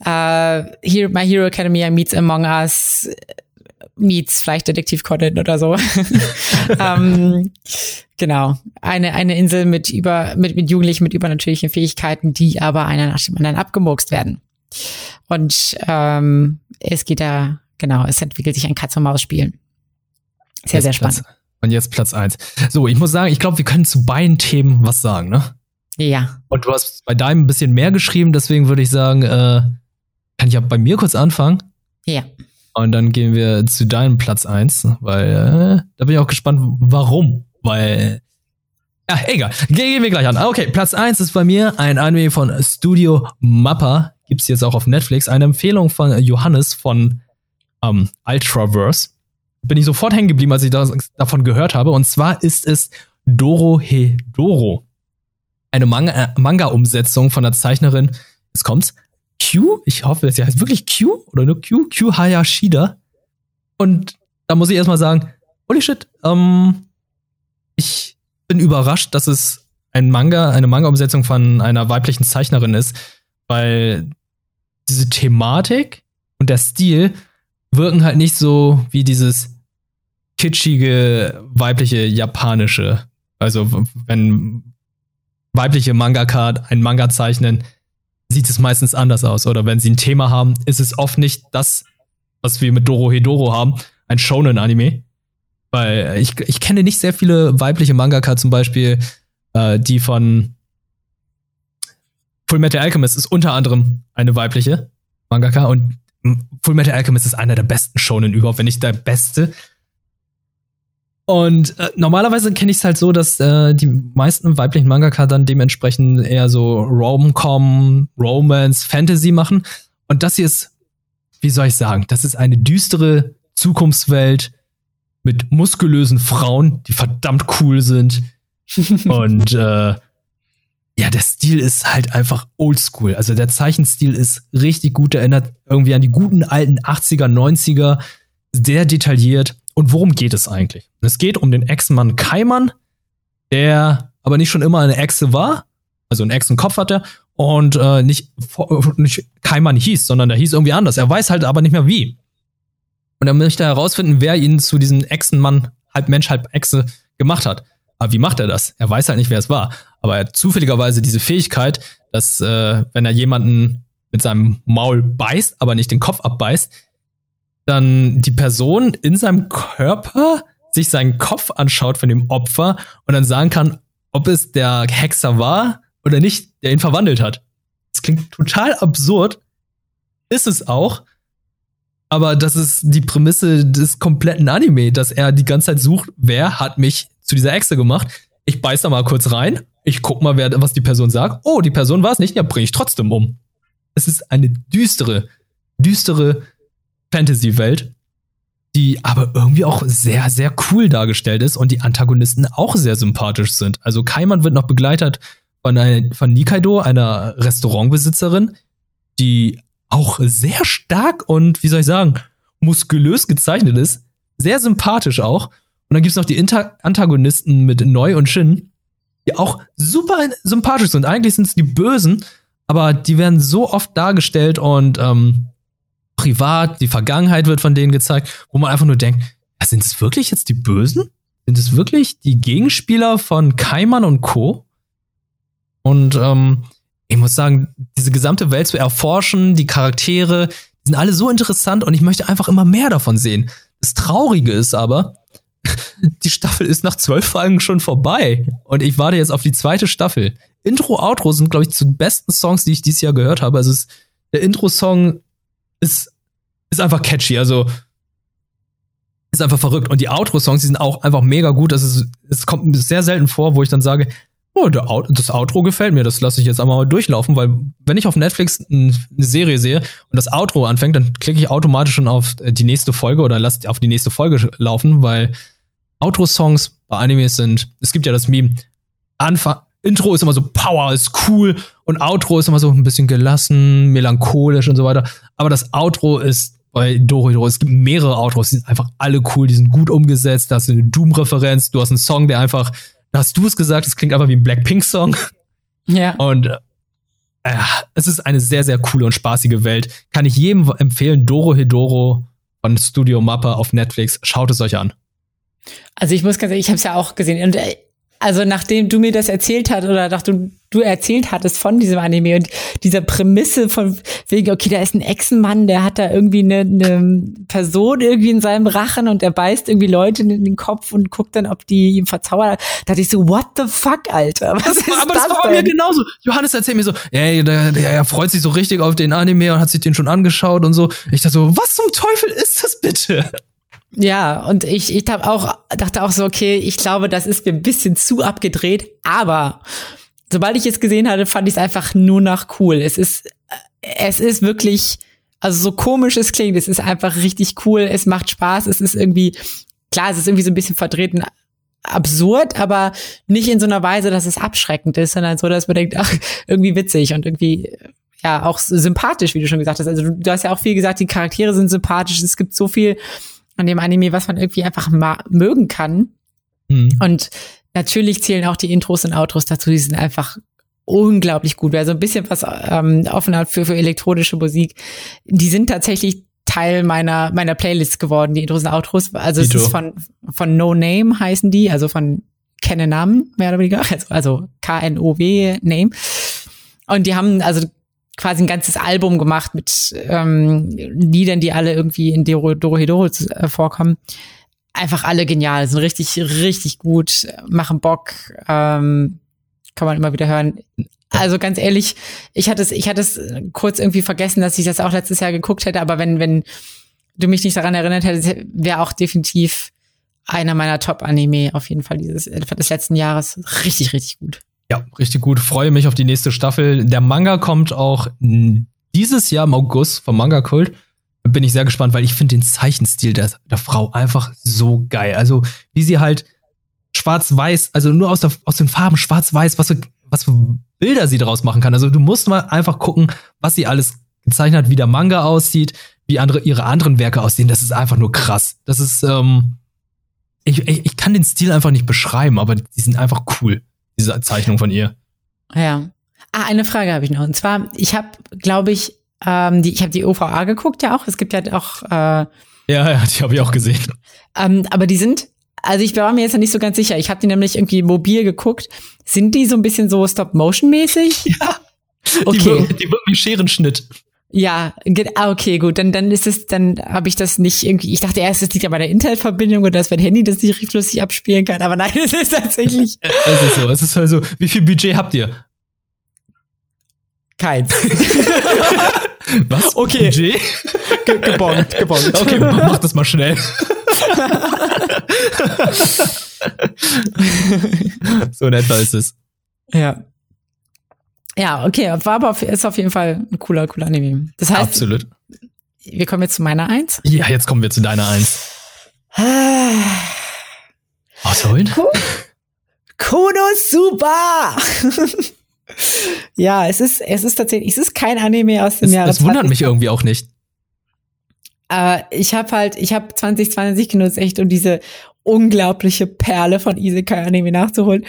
äh, Hero, My Hero Academia meets Among Us, meets vielleicht Detektiv Conan oder so. ähm, genau. Eine, eine Insel mit über, mit, mit Jugendlichen mit übernatürlichen Fähigkeiten, die aber einer nach dem anderen abgemurkst werden. Und ähm, es geht da, genau, es entwickelt sich ein Katz-und-Maus-Spiel. Sehr, jetzt sehr spannend. Platz, und jetzt Platz eins. So, ich muss sagen, ich glaube, wir können zu beiden Themen was sagen, ne? Ja. Und du hast bei deinem ein bisschen mehr geschrieben, deswegen würde ich sagen, äh, kann ich ja bei mir kurz anfangen? Ja. Und dann gehen wir zu deinem Platz eins, weil äh, da bin ich auch gespannt, warum. Weil, ja, egal. Gehen wir gleich an. Okay, Platz eins ist bei mir ein Anime von Studio Mappa. Gibt's jetzt auch auf Netflix. Eine Empfehlung von Johannes von ähm, Ultraverse bin ich sofort hängen geblieben, als ich das, davon gehört habe. Und zwar ist es Doro He Doro. Eine äh, Manga-Umsetzung von der Zeichnerin, es kommt's, Q, ich hoffe, es heißt wirklich Q oder nur Q, Q Hayashida. Und da muss ich erstmal sagen, holy shit, ähm, ich bin überrascht, dass es ein Manga, eine Manga-Umsetzung von einer weiblichen Zeichnerin ist, weil diese Thematik und der Stil wirken halt nicht so wie dieses kitschige weibliche japanische. Also wenn weibliche Mangaka ein Manga zeichnen, sieht es meistens anders aus. Oder wenn sie ein Thema haben, ist es oft nicht das, was wir mit Doro Hedoro haben, ein Shonen-Anime. Weil ich, ich kenne nicht sehr viele weibliche Mangaka zum Beispiel, äh, die von Full Metal Alchemist ist unter anderem eine weibliche Mangaka und Full Metal Alchemist ist einer der besten Shonen überhaupt, wenn nicht der beste. Und äh, normalerweise kenne ich es halt so, dass äh, die meisten weiblichen Mangaka dann dementsprechend eher so Rom-Com, Romance, Fantasy machen. Und das hier ist, wie soll ich sagen, das ist eine düstere Zukunftswelt mit muskulösen Frauen, die verdammt cool sind. und äh, ja, der Stil ist halt einfach oldschool. Also der Zeichenstil ist richtig gut, erinnert irgendwie an die guten alten 80er, 90er, sehr detailliert. Und worum geht es eigentlich? Es geht um den Ex-Mann Kaiman, der aber nicht schon immer eine Echse war, also einen Echsenkopf hatte und äh, nicht, nicht Kaiman hieß, sondern der hieß irgendwie anders. Er weiß halt aber nicht mehr wie. Und er möchte herausfinden, wer ihn zu diesem Echsenmann, halb Mensch, halb Echse gemacht hat. Aber wie macht er das? Er weiß halt nicht, wer es war. Aber er hat zufälligerweise diese Fähigkeit, dass äh, wenn er jemanden mit seinem Maul beißt, aber nicht den Kopf abbeißt, dann die Person in seinem Körper sich seinen Kopf anschaut von dem Opfer und dann sagen kann, ob es der Hexer war oder nicht, der ihn verwandelt hat. Das klingt total absurd. Ist es auch. Aber das ist die Prämisse des kompletten Anime, dass er die ganze Zeit sucht, wer hat mich zu dieser Echse gemacht. Ich beiß da mal kurz rein. Ich guck mal, wer, was die Person sagt. Oh, die Person war es nicht. Ja, bring ich trotzdem um. Es ist eine düstere, düstere Fantasy-Welt, die aber irgendwie auch sehr, sehr cool dargestellt ist und die Antagonisten auch sehr sympathisch sind. Also Kaiman wird noch begleitet von, ein, von Nikaido, einer Restaurantbesitzerin, die auch sehr stark und, wie soll ich sagen, muskulös gezeichnet ist. Sehr sympathisch auch. Und dann gibt's noch die Inter Antagonisten mit Neu und Shin, die auch super sympathisch sind. Eigentlich sind es die Bösen, aber die werden so oft dargestellt und ähm, privat, die Vergangenheit wird von denen gezeigt, wo man einfach nur denkt, sind es wirklich jetzt die Bösen? Sind es wirklich die Gegenspieler von Kaiman und Co.? Und ähm, ich muss sagen, diese gesamte Welt zu erforschen, die Charaktere, die sind alle so interessant und ich möchte einfach immer mehr davon sehen. Das Traurige ist aber, die Staffel ist nach zwölf Folgen schon vorbei und ich warte jetzt auf die zweite Staffel. Intro, Outro sind, glaube ich, zu besten Songs, die ich dieses Jahr gehört habe. Also es, der Intro-Song ist, ist einfach catchy, also ist einfach verrückt. Und die Outro-Songs, die sind auch einfach mega gut. Das ist, es kommt sehr selten vor, wo ich dann sage, oh, das Outro gefällt mir, das lasse ich jetzt einmal durchlaufen, weil wenn ich auf Netflix eine Serie sehe und das Outro anfängt, dann klicke ich automatisch schon auf die nächste Folge oder lasse auf die nächste Folge laufen, weil Outro-Songs bei Animes sind, es gibt ja das Meme, Anfang, Intro ist immer so Power, ist cool und Outro ist immer so ein bisschen gelassen, melancholisch und so weiter. Aber das Outro ist bei Doro es gibt mehrere Outros, die sind einfach alle cool, die sind gut umgesetzt, da hast du eine Doom-Referenz, du hast einen Song, der einfach hast du es gesagt, es klingt einfach wie ein Blackpink-Song. Ja. Und äh, es ist eine sehr, sehr coole und spaßige Welt. Kann ich jedem empfehlen, Doro Hedoro von Studio Mappa auf Netflix. Schaut es euch an. Also ich muss ganz ehrlich, ich habe es ja auch gesehen. Und äh, also nachdem du mir das erzählt hast oder nachdem du erzählt hattest von diesem Anime und dieser Prämisse von wegen, okay, da ist ein Echsenmann, der hat da irgendwie eine, eine Person irgendwie in seinem Rachen und der beißt irgendwie Leute in den Kopf und guckt dann, ob die ihm verzaubern. Da dachte ich so, what the fuck, Alter? Was ist Aber das, das war mir genauso. Johannes erzählt mir so, ey, der, der, der freut sich so richtig auf den Anime und hat sich den schon angeschaut und so. Ich dachte so, was zum Teufel ist das bitte? Ja, und ich, ich hab auch, dachte auch so, okay, ich glaube, das ist mir ein bisschen zu abgedreht, aber sobald ich es gesehen hatte, fand ich es einfach nur noch cool. Es ist, es ist wirklich, also so komisch es klingt, es ist einfach richtig cool, es macht Spaß, es ist irgendwie, klar, es ist irgendwie so ein bisschen verdrehten absurd, aber nicht in so einer Weise, dass es abschreckend ist, sondern so, dass man denkt, ach, irgendwie witzig und irgendwie ja auch sympathisch, wie du schon gesagt hast. Also du hast ja auch viel gesagt, die Charaktere sind sympathisch, es gibt so viel an dem Anime, was man irgendwie einfach mögen kann. Mhm. Und natürlich zählen auch die Intros und Outros dazu, die sind einfach unglaublich gut. Wer so ein bisschen was ähm, offen hat für, für elektronische Musik, die sind tatsächlich Teil meiner meiner Playlist geworden, die Intros und Outros. Also Dito. es ist von von No Name heißen die, also von Kenne Namen mehr oder weniger, also, also K N O W Name. Und die haben also quasi ein ganzes Album gemacht mit ähm, Liedern, die alle irgendwie in Doro, Doro äh, vorkommen. Einfach alle genial, sind richtig, richtig gut, machen Bock, ähm, kann man immer wieder hören. Also ganz ehrlich, ich hatte es, ich hatte es kurz irgendwie vergessen, dass ich das auch letztes Jahr geguckt hätte, aber wenn, wenn du mich nicht daran erinnert hättest, wäre auch definitiv einer meiner Top-Anime auf jeden Fall dieses des letzten Jahres. Richtig, richtig gut. Ja, richtig gut. Freue mich auf die nächste Staffel. Der Manga kommt auch dieses Jahr im August vom Manga Kult. Bin ich sehr gespannt, weil ich finde den Zeichenstil der, der Frau einfach so geil. Also, wie sie halt schwarz-weiß, also nur aus, der, aus den Farben schwarz-weiß, was für, was für Bilder sie daraus machen kann. Also du musst mal einfach gucken, was sie alles gezeichnet hat, wie der Manga aussieht, wie andere ihre anderen Werke aussehen. Das ist einfach nur krass. Das ist, ähm, ich, ich, ich kann den Stil einfach nicht beschreiben, aber die sind einfach cool, diese Zeichnung von ihr. Ja. Ah, eine Frage habe ich noch. Und zwar, ich habe, glaube ich, ähm, die, ich habe die OVA geguckt ja auch. Es gibt ja auch. Äh, ja, ja, die habe ich auch gesehen. Ähm, aber die sind, also ich war mir jetzt noch nicht so ganz sicher. Ich habe die nämlich irgendwie mobil geguckt. Sind die so ein bisschen so Stop-Motion-mäßig? Ja. Okay. Die die wirken wie Scherenschnitt. Ja, ah, okay, gut. Dann, dann ist es, dann habe ich das nicht irgendwie. Ich dachte erst, es liegt ja bei der Internetverbindung oder dass mein Handy das nicht richtig flüssig abspielen kann. Aber nein, es ist tatsächlich. es ist so. Es ist also, wie viel Budget habt ihr? Keins. Was? Okay. Budget? Ge gebongt, gebongt. Okay, mach das mal schnell. so in etwa ist es. Ja. Ja, okay, war aber auf, ist auf jeden Fall ein cooler, cooler Anime. Das heißt, Absolut. wir kommen jetzt zu meiner Eins. Ja, jetzt kommen wir zu deiner Eins. Ausholen? Konosuba! ja, es ist, es ist tatsächlich, es ist kein Anime aus dem es, Jahr. Das wundert mich irgendwie auch nicht. Aber ich habe halt, ich habe 2020 genutzt, echt, um diese unglaubliche Perle von Isekai-Anime nachzuholen.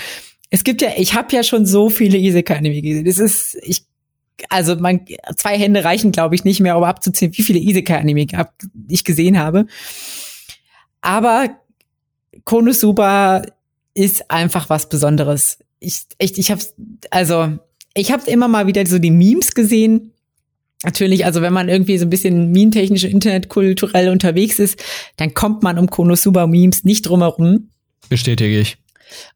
Es gibt ja, ich habe ja schon so viele Isekai-Anime gesehen. Es ist, ich, also man, zwei Hände reichen, glaube ich, nicht mehr, um abzuzählen, wie viele Isekai-Anime ich gesehen habe. Aber Konosuba ist einfach was Besonderes ich echt, ich habe also ich habe immer mal wieder so die Memes gesehen. Natürlich, also wenn man irgendwie so ein bisschen meme-technisch, internetkulturell unterwegs ist, dann kommt man um Konosuba-Memes nicht drumherum. Bestätige ich.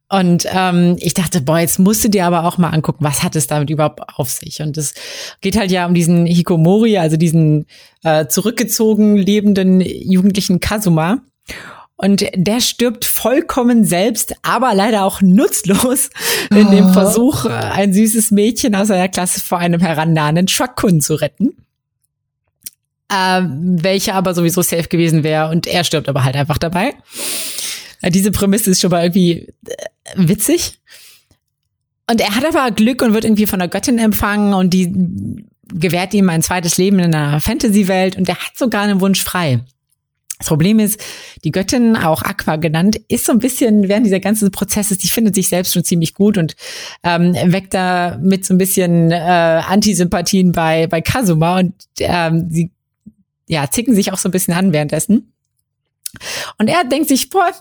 Und ähm, ich dachte, boah, jetzt musst du dir aber auch mal angucken, was hat es damit überhaupt auf sich? Und es geht halt ja um diesen Hikomori, also diesen äh, zurückgezogen lebenden jugendlichen Kazuma. Und der stirbt vollkommen selbst, aber leider auch nutzlos in dem oh. Versuch, ein süßes Mädchen aus seiner Klasse vor einem herannahenden Truck-Kunden zu retten. Ähm, welcher aber sowieso safe gewesen wäre und er stirbt aber halt einfach dabei. Äh, diese Prämisse ist schon mal irgendwie äh, witzig. Und er hat aber Glück und wird irgendwie von der Göttin empfangen und die gewährt ihm ein zweites Leben in einer Fantasy-Welt und er hat sogar einen Wunsch frei. Das Problem ist, die Göttin, auch Aqua genannt, ist so ein bisschen während dieser ganzen Prozesses, die findet sich selbst schon ziemlich gut und ähm, weckt da mit so ein bisschen äh, Antisympathien bei, bei Kazuma und ähm, sie ja, zicken sich auch so ein bisschen an währenddessen. Und er denkt sich, boah,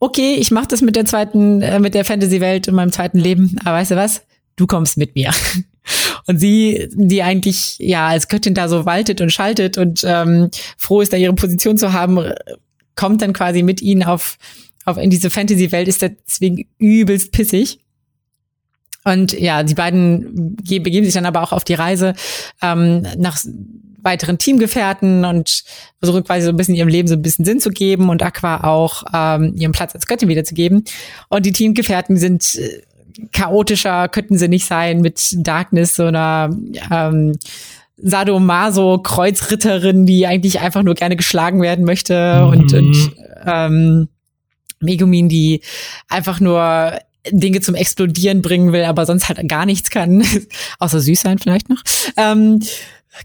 okay, ich mach das mit der zweiten, äh, mit der Fantasy-Welt in meinem zweiten Leben, aber weißt du was? Du kommst mit mir. Und sie, die eigentlich ja als Göttin da so waltet und schaltet und ähm, froh ist, da ihre Position zu haben, kommt dann quasi mit ihnen auf, auf in diese Fantasy-Welt, ist deswegen übelst pissig. Und ja, die beiden begeben sich dann aber auch auf die Reise ähm, nach weiteren Teamgefährten und versuchen quasi so ein bisschen ihrem Leben so ein bisschen Sinn zu geben und Aqua auch ähm, ihren Platz als Göttin wiederzugeben. Und die Teamgefährten sind äh, chaotischer könnten sie nicht sein mit Darkness, so einer ähm, Sadomaso-Kreuzritterin, die eigentlich einfach nur gerne geschlagen werden möchte mhm. und, und ähm, Megumin, die einfach nur Dinge zum Explodieren bringen will, aber sonst halt gar nichts kann, außer süß sein vielleicht noch. Ähm,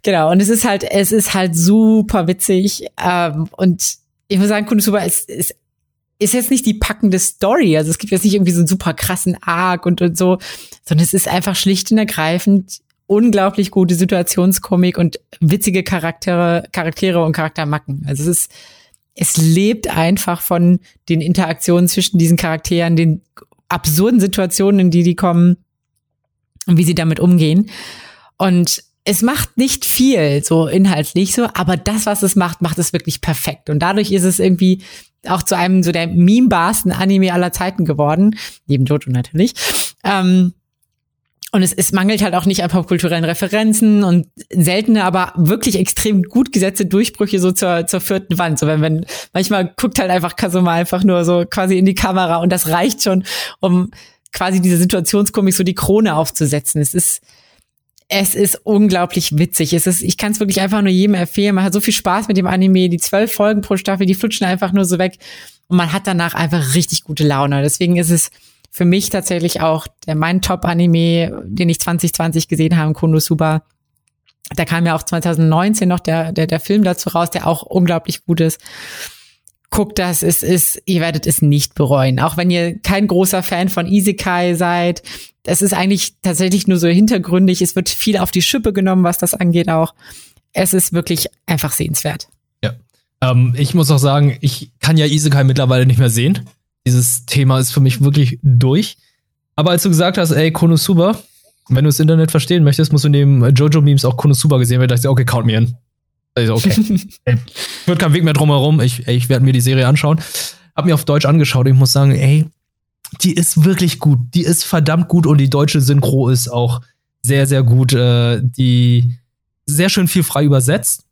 genau, und es ist halt, es ist halt super witzig ähm, und ich muss sagen, Konosuba ist, ist ist jetzt nicht die packende Story. Also es gibt jetzt nicht irgendwie so einen super krassen Arc und, und so, sondern es ist einfach schlicht und ergreifend unglaublich gute Situationskomik und witzige Charaktere, Charaktere und Charaktermacken. Also es ist, es lebt einfach von den Interaktionen zwischen diesen Charakteren, den absurden Situationen, in die die kommen und wie sie damit umgehen. Und es macht nicht viel, so inhaltlich so, aber das, was es macht, macht es wirklich perfekt. Und dadurch ist es irgendwie auch zu einem so der meme-barsten Anime aller Zeiten geworden. Neben Jojo natürlich. Ähm, und es, es mangelt halt auch nicht an popkulturellen Referenzen und seltene, aber wirklich extrem gut gesetzte Durchbrüche so zur, zur vierten Wand. So wenn, wenn, manchmal guckt halt einfach Kasuma einfach nur so quasi in die Kamera und das reicht schon, um quasi diese Situationskomik so die Krone aufzusetzen. Es ist, es ist unglaublich witzig. Es ist, ich kann es wirklich einfach nur jedem empfehlen. Man hat so viel Spaß mit dem Anime. Die zwölf Folgen pro Staffel, die flutschen einfach nur so weg. Und man hat danach einfach richtig gute Laune. Deswegen ist es für mich tatsächlich auch der mein Top-Anime, den ich 2020 gesehen habe, Konosuba. Da kam ja auch 2019 noch der, der, der Film dazu raus, der auch unglaublich gut ist. Guckt das, es ist, ihr werdet es nicht bereuen. Auch wenn ihr kein großer Fan von Isekai seid. Es ist eigentlich tatsächlich nur so hintergründig. Es wird viel auf die Schippe genommen, was das angeht auch. Es ist wirklich einfach sehenswert. Ja. Ähm, ich muss auch sagen, ich kann ja Isekai mittlerweile nicht mehr sehen. Dieses Thema ist für mich wirklich durch. Aber als du gesagt hast, ey, Konosuba, wenn du das Internet verstehen möchtest, musst du neben Jojo-Memes auch Konosuba gesehen werden. Da dachte ich, okay, count me in. Also, okay. wird kein Weg mehr drumherum. Ich, ich werde mir die Serie anschauen. Hab mir auf Deutsch angeschaut und ich muss sagen, ey, die ist wirklich gut. Die ist verdammt gut und die deutsche Synchro ist auch sehr, sehr gut. Äh, die sehr schön viel frei übersetzt.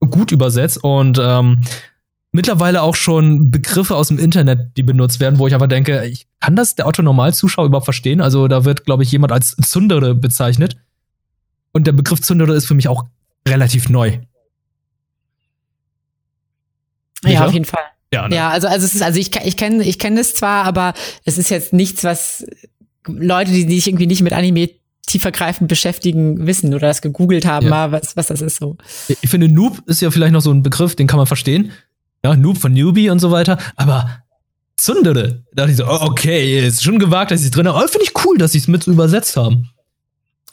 Gut übersetzt und ähm, mittlerweile auch schon Begriffe aus dem Internet, die benutzt werden, wo ich aber denke, ich kann das der Otto-Normalzuschauer überhaupt verstehen? Also da wird, glaube ich, jemand als Zündere bezeichnet. Und der Begriff Zündere ist für mich auch relativ neu. Ja, auf jeden Fall. Ja, ne? ja, also, also es ist, also ich, ich kenne ich kenne es zwar, aber es ist jetzt nichts, was Leute, die sich irgendwie nicht mit Anime tiefergreifend beschäftigen, wissen oder das gegoogelt haben, Ja. mal, was, was das ist so. Ich finde, Noob ist ja vielleicht noch so ein Begriff, den kann man verstehen. Ja, Noob von Newbie und so weiter. Aber Zündere, da dachte ich so, oh, okay, ist schon gewagt, dass sie es drin haben. Aber finde ich cool, dass sie es mit so übersetzt haben.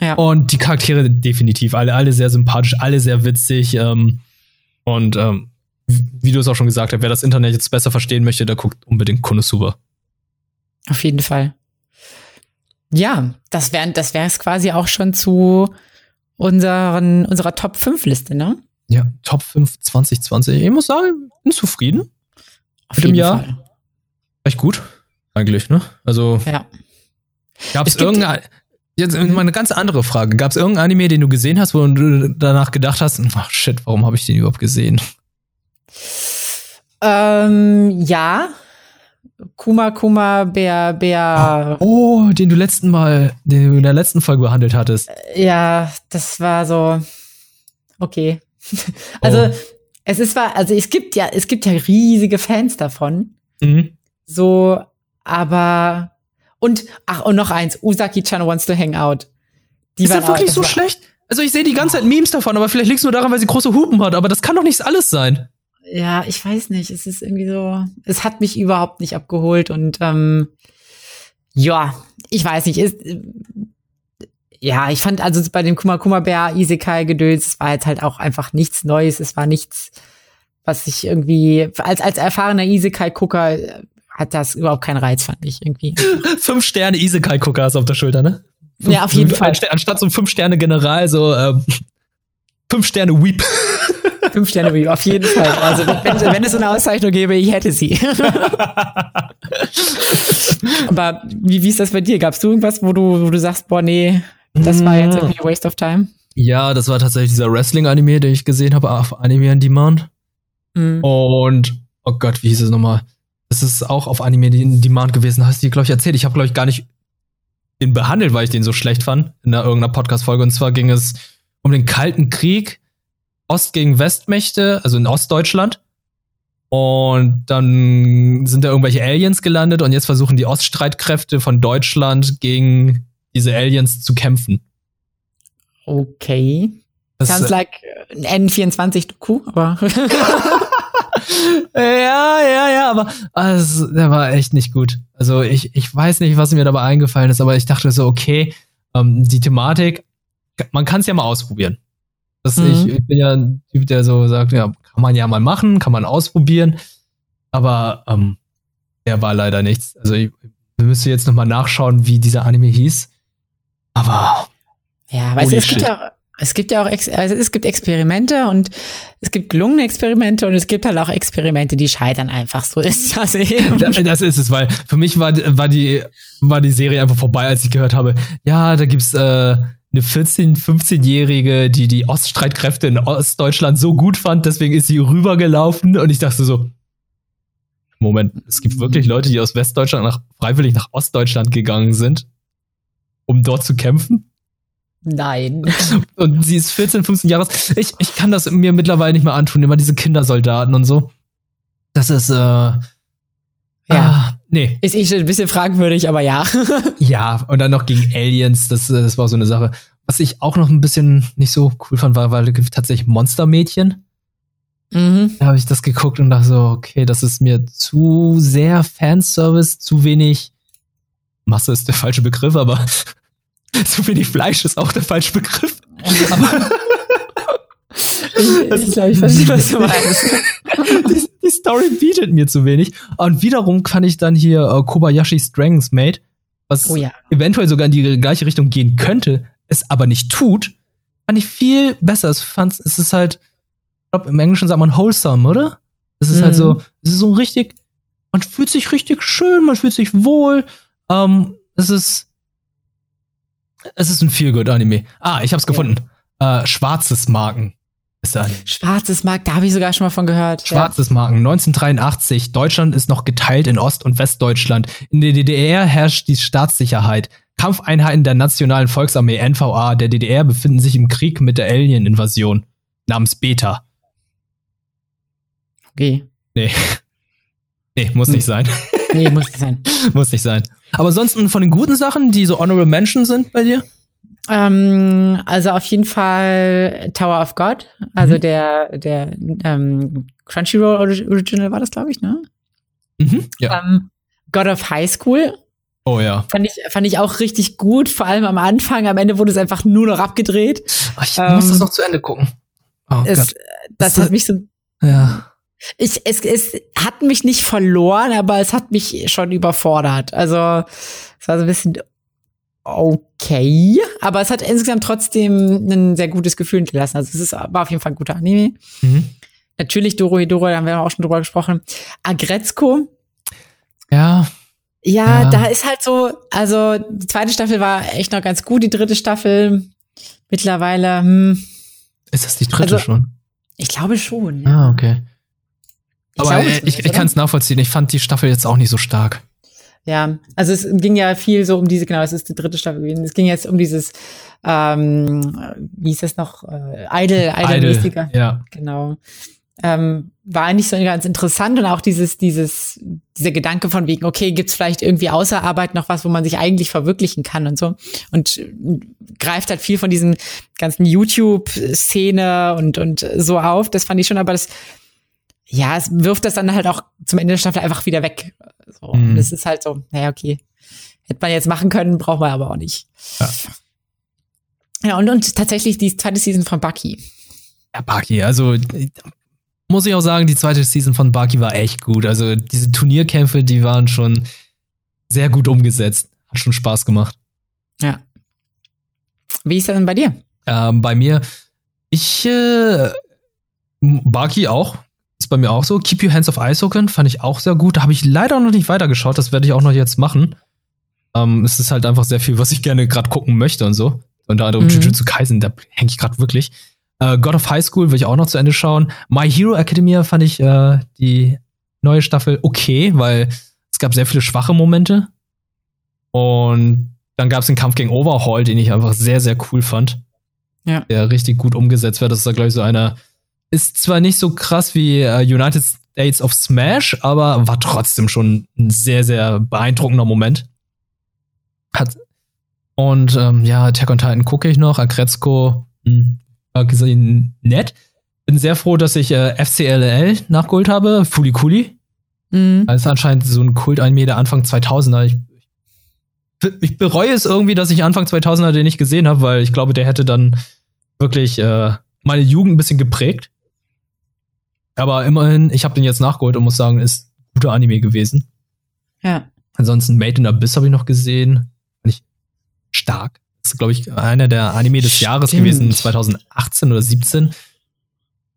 Ja. Und die Charaktere definitiv, alle, alle sehr sympathisch, alle sehr witzig. Ähm, und ähm, wie du es auch schon gesagt hast, wer das Internet jetzt besser verstehen möchte, der guckt unbedingt Konosuba. Auf jeden Fall. Ja, das wäre das wäre es quasi auch schon zu unseren, unserer Top 5 Liste, ne? Ja, Top 5 2020. Ich muss sagen, bin zufrieden. Auf Mit dem Jahr? Fall. Echt gut, eigentlich, ne? Also Ja. gab Es es gibt- irgendein. Jetzt mal eine ganz andere Frage. Gab es irgendein Anime, den du gesehen hast, wo du danach gedacht hast, ach shit, warum habe ich den überhaupt gesehen? Ähm, ja. Kuma Kuma Bär Bär. Oh, den du letzten Mal, den du in der letzten Folge behandelt hattest. Ja, das war so okay. Also Oh. es ist zwar, also es gibt ja, es gibt ja riesige Fans davon. Mhm. So, aber und ach und noch eins, Usaki-chan wants to hang out. Die Ist der wirklich auch- so das schlecht? Also ich sehe die ganze Zeit Memes davon, aber vielleicht liegt es nur daran, weil sie große Hupen hat. Aber das kann doch nicht alles sein. Ja, ich weiß nicht. Es ist irgendwie so, es hat mich überhaupt nicht abgeholt und ähm, ja, ich weiß nicht. Ist, äh, ja, ich fand also bei dem Kuma Kuma Bär Isekai Gedöns, es war jetzt halt auch einfach nichts Neues. Es war nichts, was ich irgendwie als als erfahrener Isekai Gucker äh, hat das überhaupt keinen Reiz, fand ich irgendwie. Fünf Sterne Isekai-Gucker hast auf der Schulter, ne? Fünf, Ja, auf jeden Fall. Anst- Anstatt so fünf Sterne General, so ähm, fünf Sterne Weep. Fünf Sterne Review, auf jeden Fall. Also wenn, wenn es eine Auszeichnung gäbe, ich hätte sie. Aber wie, wie ist das bei dir? Gab's du irgendwas, wo du, wo du sagst, boah, nee, das war jetzt irgendwie a waste of time? Ja, das war tatsächlich dieser Wrestling-Anime, den ich gesehen habe auf Anime on Demand. Mhm. Und, oh Gott, wie hieß es nochmal? Das ist auch auf Anime on Demand gewesen. Hast du dir, glaube ich, erzählt. Ich habe, glaube ich, gar nicht den behandelt, weil ich den so schlecht fand in einer, irgendeiner Podcast-Folge. Und zwar ging es um den Kalten Krieg, Ost gegen Westmächte, also in Ostdeutschland. Und dann sind da irgendwelche Aliens gelandet und jetzt versuchen die Oststreitkräfte von Deutschland gegen diese Aliens zu kämpfen. Okay. Das, Sounds äh, like ein N24-Doku, aber Ja, ja, ja, aber also, der war echt nicht gut. Also ich, ich weiß nicht, was mir dabei eingefallen ist, aber ich dachte so, okay, ähm, die Thematik, man kann es ja mal ausprobieren. Das Mhm. ich, ich bin ja ein Typ, der so sagt, ja, kann man ja mal machen, kann man ausprobieren, aber ähm, der war leider nichts. Also ich müsste jetzt noch mal nachschauen, wie dieser Anime hieß. Aber ja, weißt du, es gibt ja es gibt ja auch, Ex also es gibt Experimente und es gibt gelungene Experimente und es gibt halt auch Experimente, die scheitern einfach. So ist das eben. Da- Das ist es, weil für mich war, war, die, war die Serie einfach vorbei, als ich gehört habe, ja, da gibt's äh, eine 14-, 15-Jährige, die die Oststreitkräfte in Ostdeutschland so gut fand, deswegen ist sie rübergelaufen und ich dachte so, Moment, es gibt wirklich Leute, die aus Westdeutschland nach, freiwillig nach Ostdeutschland gegangen sind, um dort zu kämpfen? Nein. Und sie ist 14, 15 Jahre alt. Ich, ich kann das mir mittlerweile nicht mehr antun, immer diese Kindersoldaten und so. Das ist, äh, Ja. Ah, Nee. Ist eh schon ein bisschen fragwürdig, aber ja. ja, und dann noch gegen Aliens, das, das war so eine Sache. Was ich auch noch ein bisschen nicht so cool fand, war, weil tatsächlich Monstermädchen. Mhm. Da habe ich das geguckt und dachte so, okay, das ist mir zu sehr Fanservice, zu wenig Masse ist der falsche Begriff, aber zu wenig Fleisch ist auch der falsche Begriff. aber ich, ich glaube, ich verstehe, was du meinst. die, die, Story bietet mir zu wenig. Und wiederum kann ich dann hier uh, Kobayashi Strengths Mate, was oh ja. eventuell sogar in die gleiche Richtung gehen könnte, es aber nicht tut, fand ich viel besser. Es, fand, es ist halt, ich glaube, im Englischen sagt man wholesome, oder? Es ist mhm. halt so, mhm. es ist so richtig, man fühlt sich richtig schön, man fühlt sich wohl. Ähm, es ist, es ist ein Feel-Good-Anime. Ah, ich hab's ja. gefunden. Äh, schwarzes Marken ist ein. Schwarzes Marken, da habe ich sogar schon mal von gehört. Schwarzes ja. Marken, 1983. Deutschland ist noch geteilt in Ost- und Westdeutschland. In der DDR herrscht die Staatssicherheit. Kampfeinheiten der Nationalen Volksarmee NVA der DDR befinden sich im Krieg mit der Alien-Invasion namens Beta. Okay. Nee. Nee, muss hm. nicht sein. Nee, muss nicht sein. muss nicht sein. Aber ansonsten von den guten Sachen, die so Honorable Mention sind bei dir? Ähm, also auf jeden Fall Tower of God, also mhm. der, der ähm, Crunchyroll Original war das, glaube ich, ne? Mhm, ja. Ähm, God of High School Oh ja. Fand ich, fand ich auch richtig gut, vor allem am Anfang. Am Ende wurde es einfach nur noch abgedreht. Ich ähm, muss das noch zu Ende gucken. Oh Gott. Das, das hat mich so. Ja. Ich, es, es hat mich nicht verloren, aber es hat mich schon überfordert. Also, es war so ein bisschen okay, aber es hat insgesamt trotzdem ein sehr gutes Gefühl hinterlassen. Also, es ist, war auf jeden Fall ein guter Anime. Mhm. Natürlich Doro Hedoro, da haben wir auch schon drüber gesprochen. Agretzko. Ja. Ja, ja, da ist halt so, also die zweite Staffel war echt noch ganz gut, die dritte Staffel mittlerweile. Hm. Ist das die dritte also, schon? Ich glaube schon. Ja. Ah, okay. Aber ich, ich, ich kann es nachvollziehen. Ich fand die Staffel jetzt auch nicht so stark. Ja, also es ging ja viel so um diese, genau, es ist die dritte Staffel gewesen. Es ging jetzt um dieses, ähm, wie hieß das noch, äh, Idol, Idol-mäßiger. Idol, ja. Genau ähm, war eigentlich so ganz interessant und auch dieses, dieses, dieser Gedanke von wegen, okay, gibt's vielleicht irgendwie außer Arbeit noch was, wo man sich eigentlich verwirklichen kann und so. Und äh, greift halt viel von diesen ganzen YouTube-Szene und, und so auf. Das fand ich schon, aber das, ja, es wirft das dann halt auch zum Ende der Staffel einfach wieder weg. So. Mhm. Und das ist halt so, naja, okay. Hätte man jetzt machen können, braucht man aber auch nicht. Ja. Ja, und, und tatsächlich die zweite Season von Bucky. Ja, Bucky, also muss ich auch sagen, die zweite Season von Bucky war echt gut. Also diese Turnierkämpfe, die waren schon sehr gut umgesetzt. Hat schon Spaß gemacht. Ja. Wie ist das denn bei dir? Ähm, bei mir, ich, äh, Bucky auch. Bei mir auch so. Keep Your Hands of Isoken fand ich auch sehr gut. Da habe ich leider noch nicht weitergeschaut. Das werde ich auch noch jetzt machen. Ähm, es ist halt einfach sehr viel, was ich gerne gerade gucken möchte und so. Unter anderem mhm. Jujutsu Kaisen, da hänge ich gerade wirklich. Äh, God of High School will ich auch noch zu Ende schauen. My Hero Academia fand ich äh, die neue Staffel okay, weil es gab sehr viele schwache Momente. Und dann gab es den Kampf gegen Overhaul, den ich einfach sehr, sehr cool fand. Ja. Der richtig gut umgesetzt wird. Das ist da, glaube ich, so einer. Ist zwar nicht so krass wie äh, United States of Smash, aber war trotzdem schon ein sehr, sehr beeindruckender Moment. Hat, und ähm, ja, Attack on Titan gucke ich noch, Agretzko, hm, gesehen nett. Bin sehr froh, dass ich äh, FCLL nachgeholt habe, Fuli Kuli. Mhm. Das ist anscheinend so ein Kult-Anime der Anfang 2000er. Ich, ich bereue es irgendwie, dass ich Anfang 2000er den nicht gesehen habe, weil ich glaube, der hätte dann wirklich äh, meine Jugend ein bisschen geprägt. Aber immerhin, ich habe den jetzt nachgeholt und muss sagen, ist ein guter Anime gewesen. Ja. Ansonsten Made in Abyss habe ich noch gesehen. Fand ich stark. Das ist, glaube ich, einer der Anime des Stimmt. Jahres gewesen, 2018 oder 17.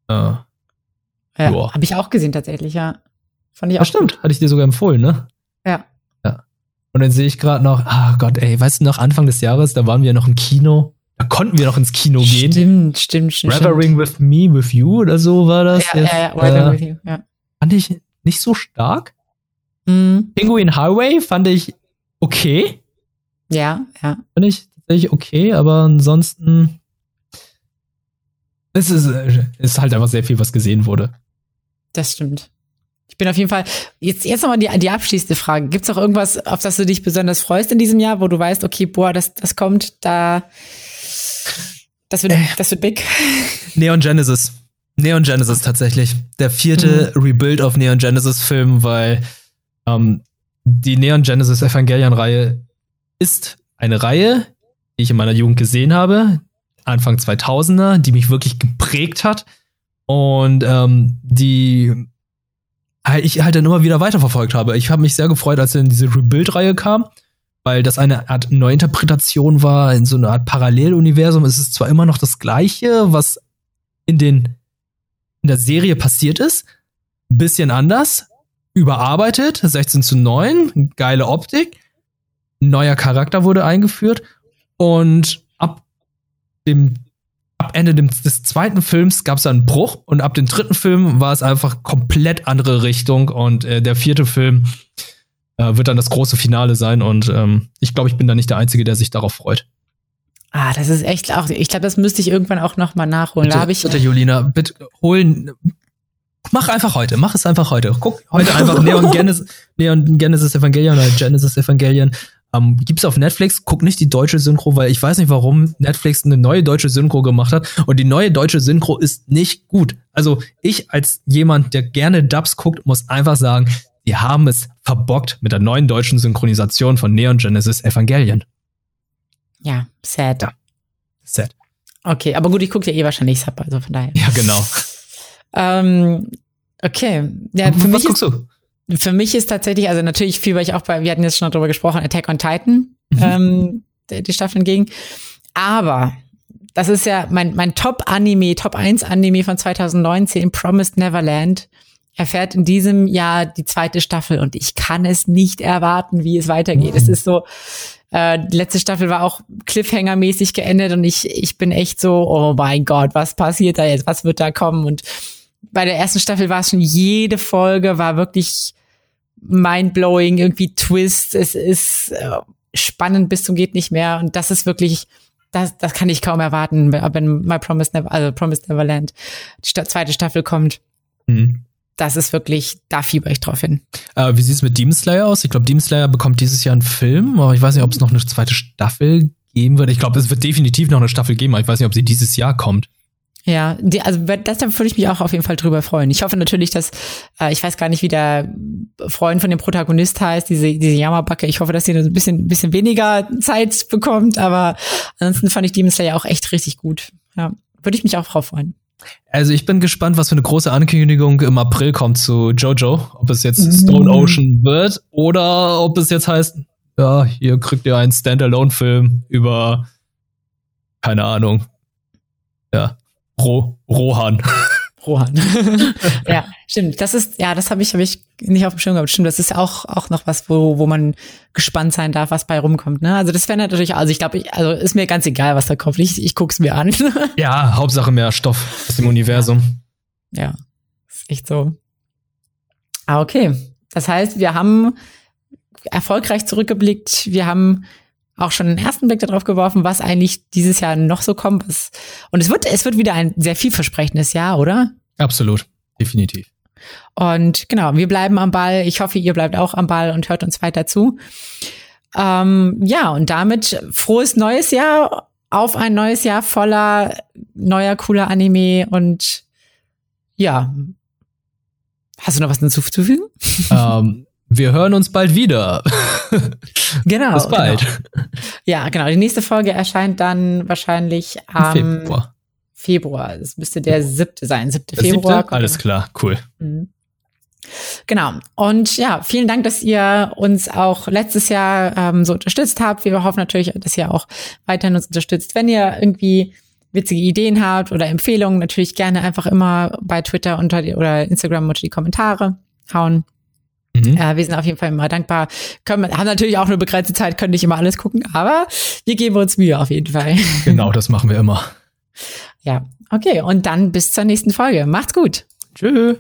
Äh, ja, habe ich auch gesehen tatsächlich, ja. Fand ich auch. Ja, stimmt, hatte ich dir sogar empfohlen, ne? Ja. Ja. Und dann sehe ich gerade noch, ah oh Gott, ey, weißt du noch, Anfang des Jahres, da waren wir noch im Kino. Da konnten wir noch ins Kino gehen. Stimmt, stimmt, stimmt. Revering with me, with you oder so war das. Ja, ja, ja, Revering äh, with you, ja. Fand ich nicht so stark. Mhm. Penguin Highway fand ich okay. Ja, ja. Fand ich tatsächlich okay, aber ansonsten es ist, ist halt einfach sehr viel, was gesehen wurde. Das stimmt. Ich bin auf jeden Fall, jetzt, jetzt nochmal die, die abschließende Frage. Gibt es auch irgendwas, auf das du dich besonders freust in diesem Jahr, wo du weißt, okay, boah, das, das kommt, da, das wird, äh. das wird big? Neon Genesis. Neon Genesis tatsächlich. Der vierte mhm. Rebuild auf Neon Genesis Film, weil ähm, die Neon Genesis Evangelion Reihe ist eine Reihe, die ich in meiner Jugend gesehen habe, Anfang 2000er, die mich wirklich geprägt hat und ähm, die ich halt dann immer wieder weiterverfolgt habe. Ich habe mich sehr gefreut, als dann diese Rebuild-Reihe kam, weil das eine Art Neuinterpretation war. In so einer Art Paralleluniversum. Es ist zwar immer noch das Gleiche, was in den in der Serie passiert ist, bisschen anders, überarbeitet, 16 zu 9, geile Optik, neuer Charakter wurde eingeführt. Und ab dem ab Ende des zweiten Films gab es einen Bruch. Und ab dem dritten Film war es einfach komplett andere Richtung. Und äh, der vierte Film äh, wird dann das große Finale sein und ähm, ich glaube, ich bin da nicht der Einzige, der sich darauf freut. Ah, das ist echt auch. Ich glaube, das müsste ich irgendwann auch noch mal nachholen. Bitte, da habe ich. Bitte, Julina, bitte holen. Mach einfach heute. Mach es einfach heute. Guck heute einfach Neon Genesis, Neon Genesis Evangelion oder Genesis Evangelion ähm, gibt's auf Netflix, guck nicht die deutsche Synchro, weil ich weiß nicht, warum Netflix eine neue deutsche Synchro gemacht hat. Und die neue deutsche Synchro ist nicht gut. Also ich als jemand, der gerne Dubs guckt, muss einfach sagen, die haben es verbockt mit der neuen deutschen Synchronisation von Neon Genesis Evangelion. Ja, sad. Ja, sad. Okay, aber gut, ich gucke ja eh wahrscheinlich Sub, also von daher. Ja, genau. ähm, okay. Ja, für Was mich guckst ist, du? Für mich ist tatsächlich, also natürlich viel, weil ich auch bei, wir hatten jetzt schon darüber gesprochen, Attack on Titan, mhm. ähm, die, die Staffeln ging. Aber das ist ja mein, mein Top-Anime, Top 1 Anime von 2019, Promised Neverland, erfährt in diesem Jahr die zweite Staffel und ich kann es nicht erwarten, wie es weitergeht. Mhm. Es ist so, äh, die letzte Staffel war auch Cliffhanger-mäßig geendet und ich, ich bin echt so, oh mein Gott, was passiert da jetzt? Was wird da kommen? Und bei der ersten Staffel war es schon jede Folge war wirklich mindblowing, irgendwie Twist. Es ist äh, spannend bis zum geht nicht mehr und das ist wirklich das, das kann ich kaum erwarten, wenn My Promise Never, also Promise Neverland, die zweite Staffel kommt. Mhm. Das ist wirklich, da fieber ich drauf hin. Äh, wie sieht es mit Demon Slayer aus? Ich glaube, Demon Slayer bekommt dieses Jahr einen Film, aber ich weiß nicht, ob es noch eine zweite Staffel geben wird. Ich glaube, es wird definitiv noch eine Staffel geben, aber ich weiß nicht, ob sie dieses Jahr kommt. Ja, die, also das da würde ich mich auch auf jeden Fall drüber freuen. Ich hoffe natürlich, dass, äh, ich weiß gar nicht, wie der Freund von dem Protagonist heißt, diese, diese Jammerbacke. Ich hoffe, dass sie ein bisschen, bisschen weniger Zeit bekommt, aber ansonsten fand ich Demon Slayer auch echt richtig gut. Ja, würde ich mich auch drauf freuen. Also ich bin gespannt, was für eine große Ankündigung im April kommt zu Jojo. Ob es jetzt Stone Ocean wird oder ob es jetzt heißt, ja, hier kriegt ihr einen Standalone-Film über, keine Ahnung, ja, Ro Rohan. Rohan. ja, stimmt. Das ist, ja, das habe ich, hab ich nicht auf dem Schirm gehabt. Stimmt, das ist auch, auch noch was, wo, wo man gespannt sein darf, was bei rumkommt. Ne? Also das wäre natürlich, also ich glaube, ich, also ist mir ganz egal, was da kommt. Ich, ich guck's mir an. ja, Hauptsache mehr Stoff aus dem Universum. Ja, ist echt so. Ah, okay. Das heißt, wir haben erfolgreich zurückgeblickt. Wir haben auch schon einen ersten Blick darauf geworfen, was eigentlich dieses Jahr noch so kommt. Und es wird, es wird wieder ein sehr vielversprechendes Jahr, oder? Absolut, definitiv. Und genau, wir bleiben am Ball. Ich hoffe, ihr bleibt auch am Ball und hört uns weiter zu. Ähm, ja, und damit frohes neues Jahr auf ein neues Jahr voller neuer, cooler Anime und ja. Hast du noch was hinzuzufügen? Ähm, wir hören uns bald wieder. genau. Bis bald. Genau. Ja, genau. Die nächste Folge erscheint dann wahrscheinlich am Februar. Februar. Das müsste der siebte sein. Siebte der Februar. Siebte? Alles klar, cool. Mhm. Genau. Und ja, vielen Dank, dass ihr uns auch letztes Jahr ähm, so unterstützt habt. Wir hoffen natürlich, dass ihr auch weiterhin uns unterstützt. Wenn ihr irgendwie witzige Ideen habt oder Empfehlungen, natürlich gerne einfach immer bei Twitter unter die, oder Instagram unter die Kommentare hauen. Mhm. Äh, wir sind auf jeden Fall immer dankbar. Können, haben natürlich auch eine begrenzte Zeit, können nicht immer alles gucken, aber wir geben uns Mühe auf jeden Fall. Genau, das machen wir immer. Ja, okay. Und dann bis zur nächsten Folge. Macht's gut. Tschüss.